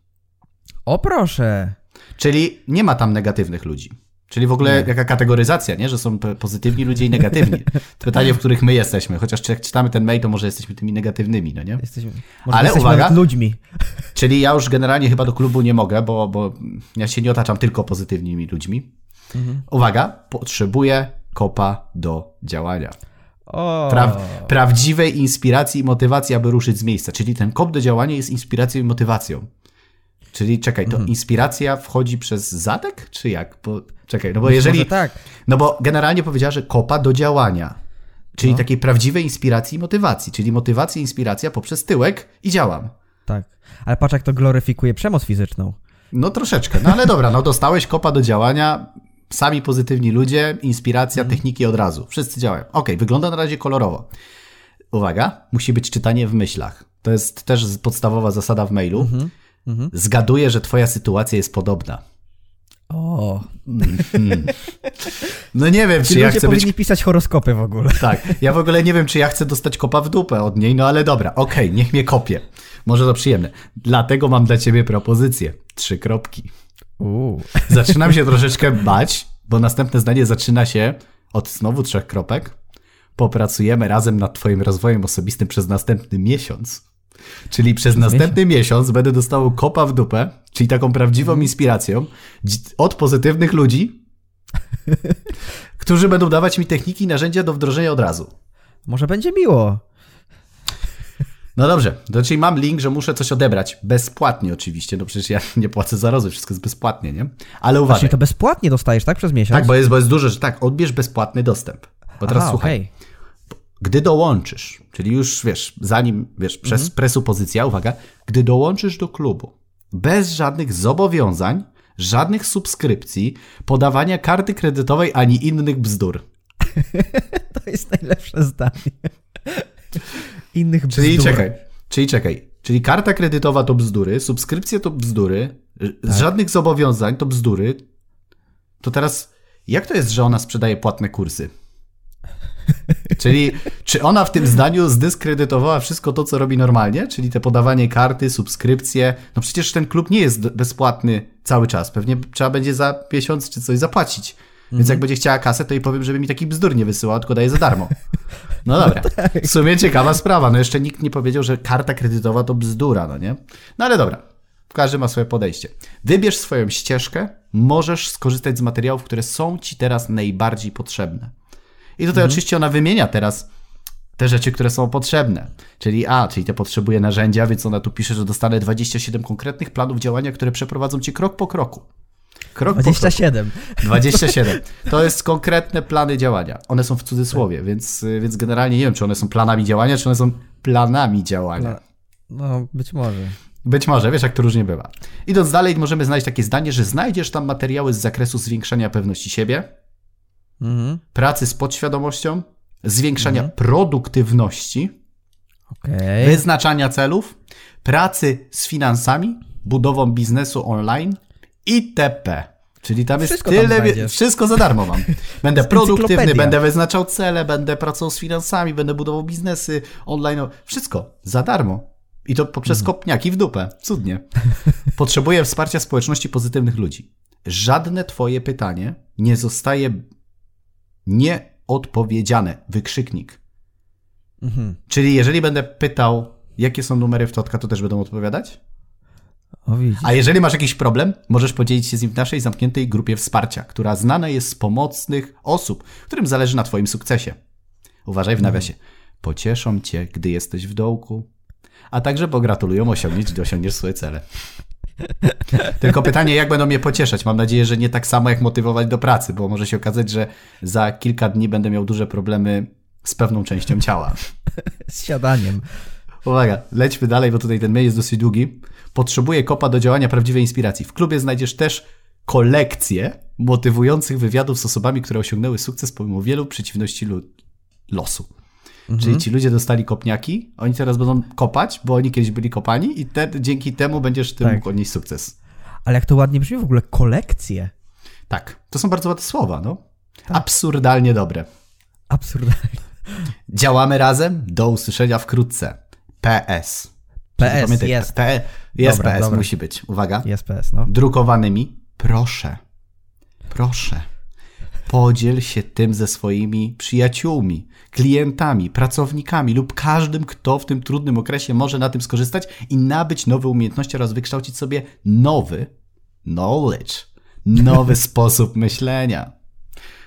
O proszę. Czyli nie ma tam negatywnych ludzi. Czyli w ogóle jaka kategoryzacja, nie? Że są pozytywni ludzie i negatywni. To pytanie, w których my jesteśmy. Chociaż jak czytamy ten mail, to może jesteśmy tymi negatywnymi, no nie? Jesteśmy, może Ale jesteśmy uwaga. ludźmi. Czyli ja już generalnie chyba do klubu nie mogę, bo, bo ja się nie otaczam tylko pozytywnymi ludźmi. Uwaga, potrzebuję kopa do działania. Pra prawdziwej inspiracji i motywacji, aby ruszyć z miejsca. Czyli ten kop do działania jest inspiracją i motywacją. Czyli czekaj, to Mhm. inspiracja wchodzi przez zadek, czy jak? Bo, czekaj, no bo jeżeli. Tak. No bo generalnie powiedziała, że kopa do działania. Czyli No. takiej prawdziwej inspiracji i motywacji. Czyli motywacja inspiracja poprzez tyłek i działam. Tak. Ale patrz, jak to gloryfikuje przemoc fizyczną. No troszeczkę, no ale dobra, no dostałeś kopa do działania, sami pozytywni ludzie, inspiracja, techniki od razu. Wszyscy działają. Okej, wygląda na razie kolorowo. Uwaga, musi być czytanie w myślach. To jest też podstawowa zasada w mailu. Zgaduję, że twoja sytuacja jest podobna. O, No nie wiem, czy ci ja ludzie chcę powinni być... pisać horoskopy w ogóle. Tak, ja w ogóle nie wiem, czy ja chcę dostać kopa w dupę od niej, no ale dobra, okej, niech mnie kopie. Może to przyjemne. Dlatego mam dla ciebie propozycję. Trzy kropki. Uuu. Zaczynam się troszeczkę bać, bo następne zdanie zaczyna się od znowu trzech kropek. Popracujemy razem nad Twoim rozwojem osobistym przez następny miesiąc. Czyli przez, następny miesiąc. będę dostał kopa w dupę, czyli taką prawdziwą Mhm. inspiracją od pozytywnych ludzi, którzy będą dawać mi techniki i narzędzia do wdrożenia od razu. Może będzie miło. No dobrze, to czyli mam link, że muszę coś odebrać. Bezpłatnie oczywiście, no przecież ja nie płacę za rozwój, wszystko jest bezpłatnie, nie? Ale uważaj. Czyli to bezpłatnie dostajesz, tak? Przez miesiąc? Tak, bo jest, bo jest dużo, że tak, odbierz bezpłatny dostęp. Bo teraz Aha, słuchaj, okej. Gdy dołączysz, czyli już wiesz, zanim, wiesz, przez Mhm. presupozycja, uwaga, gdy dołączysz do klubu, bez żadnych zobowiązań, żadnych subskrypcji, podawania karty kredytowej ani innych bzdur. To jest najlepsze zdanie. Innych Czyli bzdur. czekaj, czyli czekaj, czyli karta kredytowa to bzdury, subskrypcje to bzdury, Tak. z żadnych zobowiązań to bzdury, to teraz jak to jest, że ona sprzedaje płatne kursy? Czyli czy ona w tym zdaniu zdyskredytowała wszystko to, co robi normalnie, czyli te podawanie karty, subskrypcje? No przecież ten klub nie jest bezpłatny cały czas. Pewnie trzeba będzie za miesiąc czy coś zapłacić. Więc jak będzie chciała kasę, to jej powiem, żeby mi taki bzdur nie wysyłała, tylko daje za darmo. No dobra. W sumie ciekawa sprawa. No jeszcze nikt nie powiedział, że karta kredytowa to bzdura, no nie? No ale dobra. Każdy ma swoje podejście. Wybierz swoją ścieżkę, możesz skorzystać z materiałów, które są ci teraz najbardziej potrzebne. I tutaj oczywiście ona wymienia teraz te rzeczy, które są potrzebne. Czyli A, czyli te potrzebuje narzędzia, więc ona tu pisze, że dostanę 27 konkretnych planów działania, które przeprowadzą cię krok po kroku. Krok po kroku. 27. 27. To jest konkretne plany działania. One są w cudzysłowie, więc, więc generalnie nie wiem, czy one są planami działania, czy one są planami działania. No, no, być może. Być może, wiesz, jak to różnie bywa. Idąc dalej, możemy znaleźć takie zdanie, że znajdziesz tam materiały z zakresu zwiększania pewności siebie, Mhm. pracy z podświadomością, zwiększania Mhm. produktywności, Okej. wyznaczania celów, pracy z finansami, budową biznesu online itp. Czyli tam jest Wszystko tam tyle, znajdziesz. wszystko za darmo mam. Będę jest produktywny, będę wyznaczał cele, będę pracował z finansami, będę budował biznesy online. Wszystko za darmo. I to poprzez Mhm. kopniaki w dupę. Cudnie. Potrzebuję wsparcia społeczności pozytywnych ludzi. Żadne twoje pytanie nie zostaje nieodpowiedziane. Wykrzyknik. Mhm. Czyli jeżeli będę pytał, jakie są numery w Totka, to też będą odpowiadać? O. A jeżeli masz jakiś problem, możesz podzielić się z nim w naszej zamkniętej grupie wsparcia, która znana jest z pomocnych osób, którym zależy na Twoim sukcesie. Uważaj w nawiasie. Pocieszą Cię, gdy jesteś w dołku, a także pogratulują osiągnięć, gdy osiągniesz swoje cele. Tylko pytanie, jak będą mnie pocieszać? Mam nadzieję, że nie tak samo jak motywować do pracy, bo może się okazać, że za kilka dni będę miał duże problemy z pewną częścią ciała. Z siadaniem. Uwaga, lećmy dalej, bo tutaj ten mail jest dosyć długi. Potrzebuję kopa do działania prawdziwej inspiracji. W klubie znajdziesz też kolekcję motywujących wywiadów z osobami, które osiągnęły sukces pomimo wielu przeciwności lu- losu. Czyli ci ludzie dostali kopniaki, oni teraz będą kopać, bo oni kiedyś byli kopani i te, dzięki temu będziesz ty Tak. mógł odnieść sukces. Ale jak to ładnie brzmi w ogóle, kolekcje. Tak, to są bardzo ładne słowa, no. Absurdalnie dobre. Absurdalnie. Działamy razem, do usłyszenia wkrótce. PS. PS, Pamiętaj, jest. P, jest Dobra, PS, dobra. musi być. Uwaga. Jest PS, no. drukowanymi, proszę, proszę, podziel się tym ze swoimi przyjaciółmi, klientami, pracownikami lub każdym, kto w tym trudnym okresie może na tym skorzystać i nabyć nowe umiejętności oraz wykształcić sobie nowy knowledge, nowy sposób myślenia.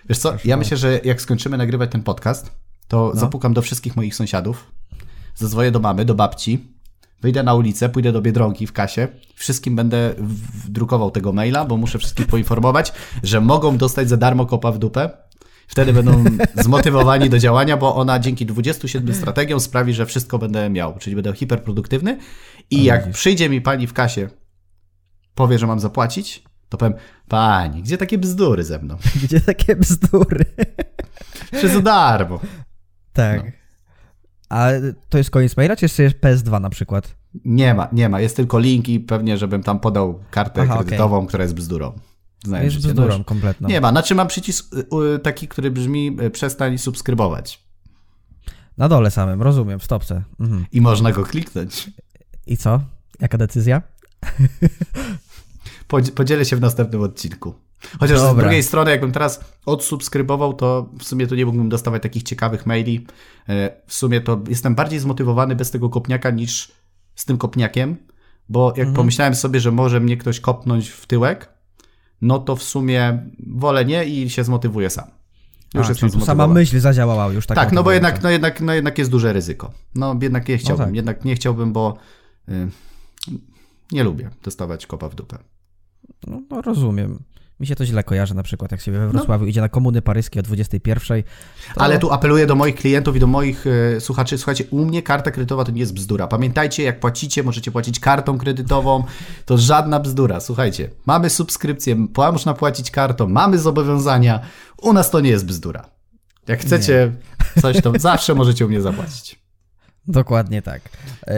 Wiesz co, ja myślę, że jak skończymy nagrywać ten podcast, to zapukam do wszystkich moich sąsiadów, zadzwonię do mamy, do babci, wyjdę na ulicę, pójdę do Biedronki w kasie, wszystkim będę drukował tego maila, bo muszę wszystkich poinformować, że mogą dostać za darmo kopa w dupę. Wtedy będą zmotywowani do działania, bo ona dzięki 27 strategiom sprawi, że wszystko będę miał, czyli będę hiperproduktywny i jak przyjdzie mi pani w kasie, powie, że mam zapłacić, to powiem, pani, gdzie takie bzdury ze mną? Gdzie takie bzdury? Za darmo? tak. No. A to jest koniec maila, czy jeszcze jest PS2 na przykład? Nie ma, nie ma. Jest tylko link i pewnie, żebym tam podał kartę Aha, kredytową, która jest bzdurą. jest Znajdziecie. No bzdurą już- kompletną. Nie ma. Znaczy mam przycisk y, y, taki, który brzmi y, przestań subskrybować. Na dole samym, rozumiem, w stopce. Mhm. I można go kliknąć. I co? Jaka decyzja? Podzi- Podzielę się w następnym odcinku. Chociaż z Dobra. drugiej strony, jakbym teraz odsubskrybował, to w sumie to nie mógłbym dostawać takich ciekawych maili. E, W sumie to jestem bardziej zmotywowany bez tego kopniaka niż z tym kopniakiem, bo jak Mhm. pomyślałem sobie, że może mnie ktoś kopnąć w tyłek, no to w sumie wolę nie i się zmotywuję sam. Już A, jestem sama myśl zadziałała już tak. Tak, no bo jednak, no, jednak, no jednak jest duże ryzyko. No jednak nie chciałbym, tak. jednak nie chciałbym, bo y, nie lubię dostawać kopa w dupę. No, no rozumiem. Mi się to źle kojarzy na przykład, jak się No. we Wrocławiu idzie na komuny paryskie o 21. To... Ale tu apeluję do moich klientów i do moich e, słuchaczy, słuchajcie, u mnie karta kredytowa to nie jest bzdura. Pamiętajcie, jak płacicie, możecie płacić kartą kredytową, to żadna bzdura. Słuchajcie, mamy subskrypcję, można płacić kartą, mamy zobowiązania, u nas to nie jest bzdura. Jak chcecie coś, to zawsze możecie u mnie zapłacić. Dokładnie tak. E,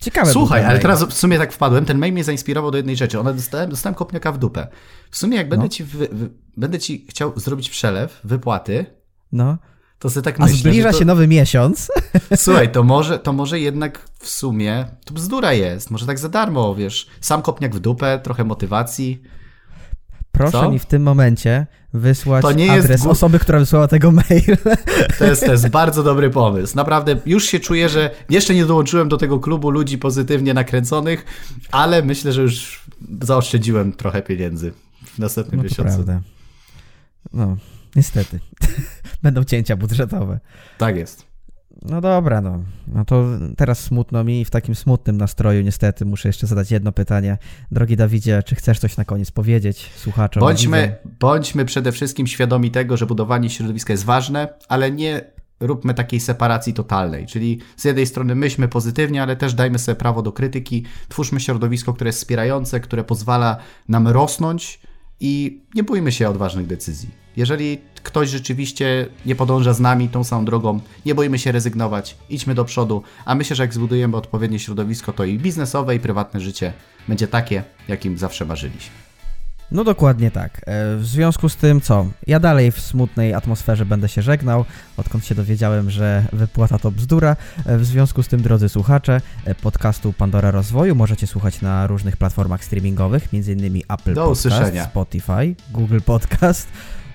ciekawe. Słuchaj, ale teraz w sumie tak wpadłem, ten mail mnie zainspirował do jednej rzeczy. Ona dostałem, dostałem kopniaka w dupę. W sumie jak będę, No. ci wy, wy, będę ci chciał zrobić przelew, wypłaty, No. to sobie tak A myślę, zbliża że to... się nowy miesiąc. Słuchaj, to może, to może jednak w sumie to bzdura jest. Może tak za darmo, wiesz. Sam kopniak w dupę, trochę motywacji. Proszę Co? mi w tym momencie wysłać To nie adres osoby, która wysłała tego maila. To jest, to jest bardzo dobry pomysł. Naprawdę już się czuję, że jeszcze nie dołączyłem do tego klubu ludzi pozytywnie nakręconych, ale myślę, że już zaoszczędziłem trochę pieniędzy w następnym No miesiącu. prawda. No, niestety. Będą cięcia budżetowe. Tak jest. No dobra, no. No to teraz smutno mi i w takim smutnym nastroju niestety muszę jeszcze zadać jedno pytanie. Drogi Dawidzie, czy chcesz coś na koniec powiedzieć słuchaczom? Bądźmy, bądźmy przede wszystkim świadomi tego, że budowanie środowiska jest ważne, ale nie róbmy takiej separacji totalnej. Czyli z jednej strony myślmy pozytywnie, ale też dajmy sobie prawo do krytyki, twórzmy środowisko, które jest wspierające, które pozwala nam rosnąć i nie bójmy się odważnych decyzji. Jeżeli ktoś rzeczywiście nie podąża z nami tą samą drogą, nie boimy się rezygnować, idźmy do przodu, a myślę, że jak zbudujemy odpowiednie środowisko, to i biznesowe, i prywatne życie będzie takie, jakim zawsze marzyliśmy. No dokładnie tak. E, W związku z tym co? Ja dalej w smutnej atmosferze będę się żegnał, odkąd się dowiedziałem, że wypłata to bzdura. E, W związku z tym, drodzy słuchacze, e, podcastu Pandora Rozwoju możecie słuchać na różnych platformach streamingowych, m.in. Apple Do Podcast, usłyszenia. Spotify, Google Podcast.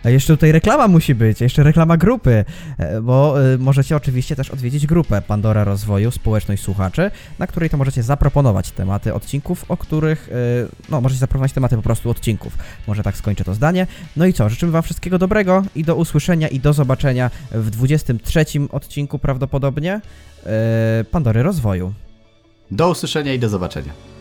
A jeszcze tutaj reklama musi być, jeszcze reklama grupy, e, bo e, możecie oczywiście też odwiedzić grupę Pandora Rozwoju, społeczność słuchaczy, na której to możecie zaproponować tematy odcinków, o których, e, no możecie zaproponować tematy po prostu odcinków. Może tak skończę to zdanie. No i co, życzymy Wam wszystkiego dobrego i do usłyszenia i do zobaczenia w 23 odcinku prawdopodobnie Pandory Rozwoju. Do usłyszenia i do zobaczenia.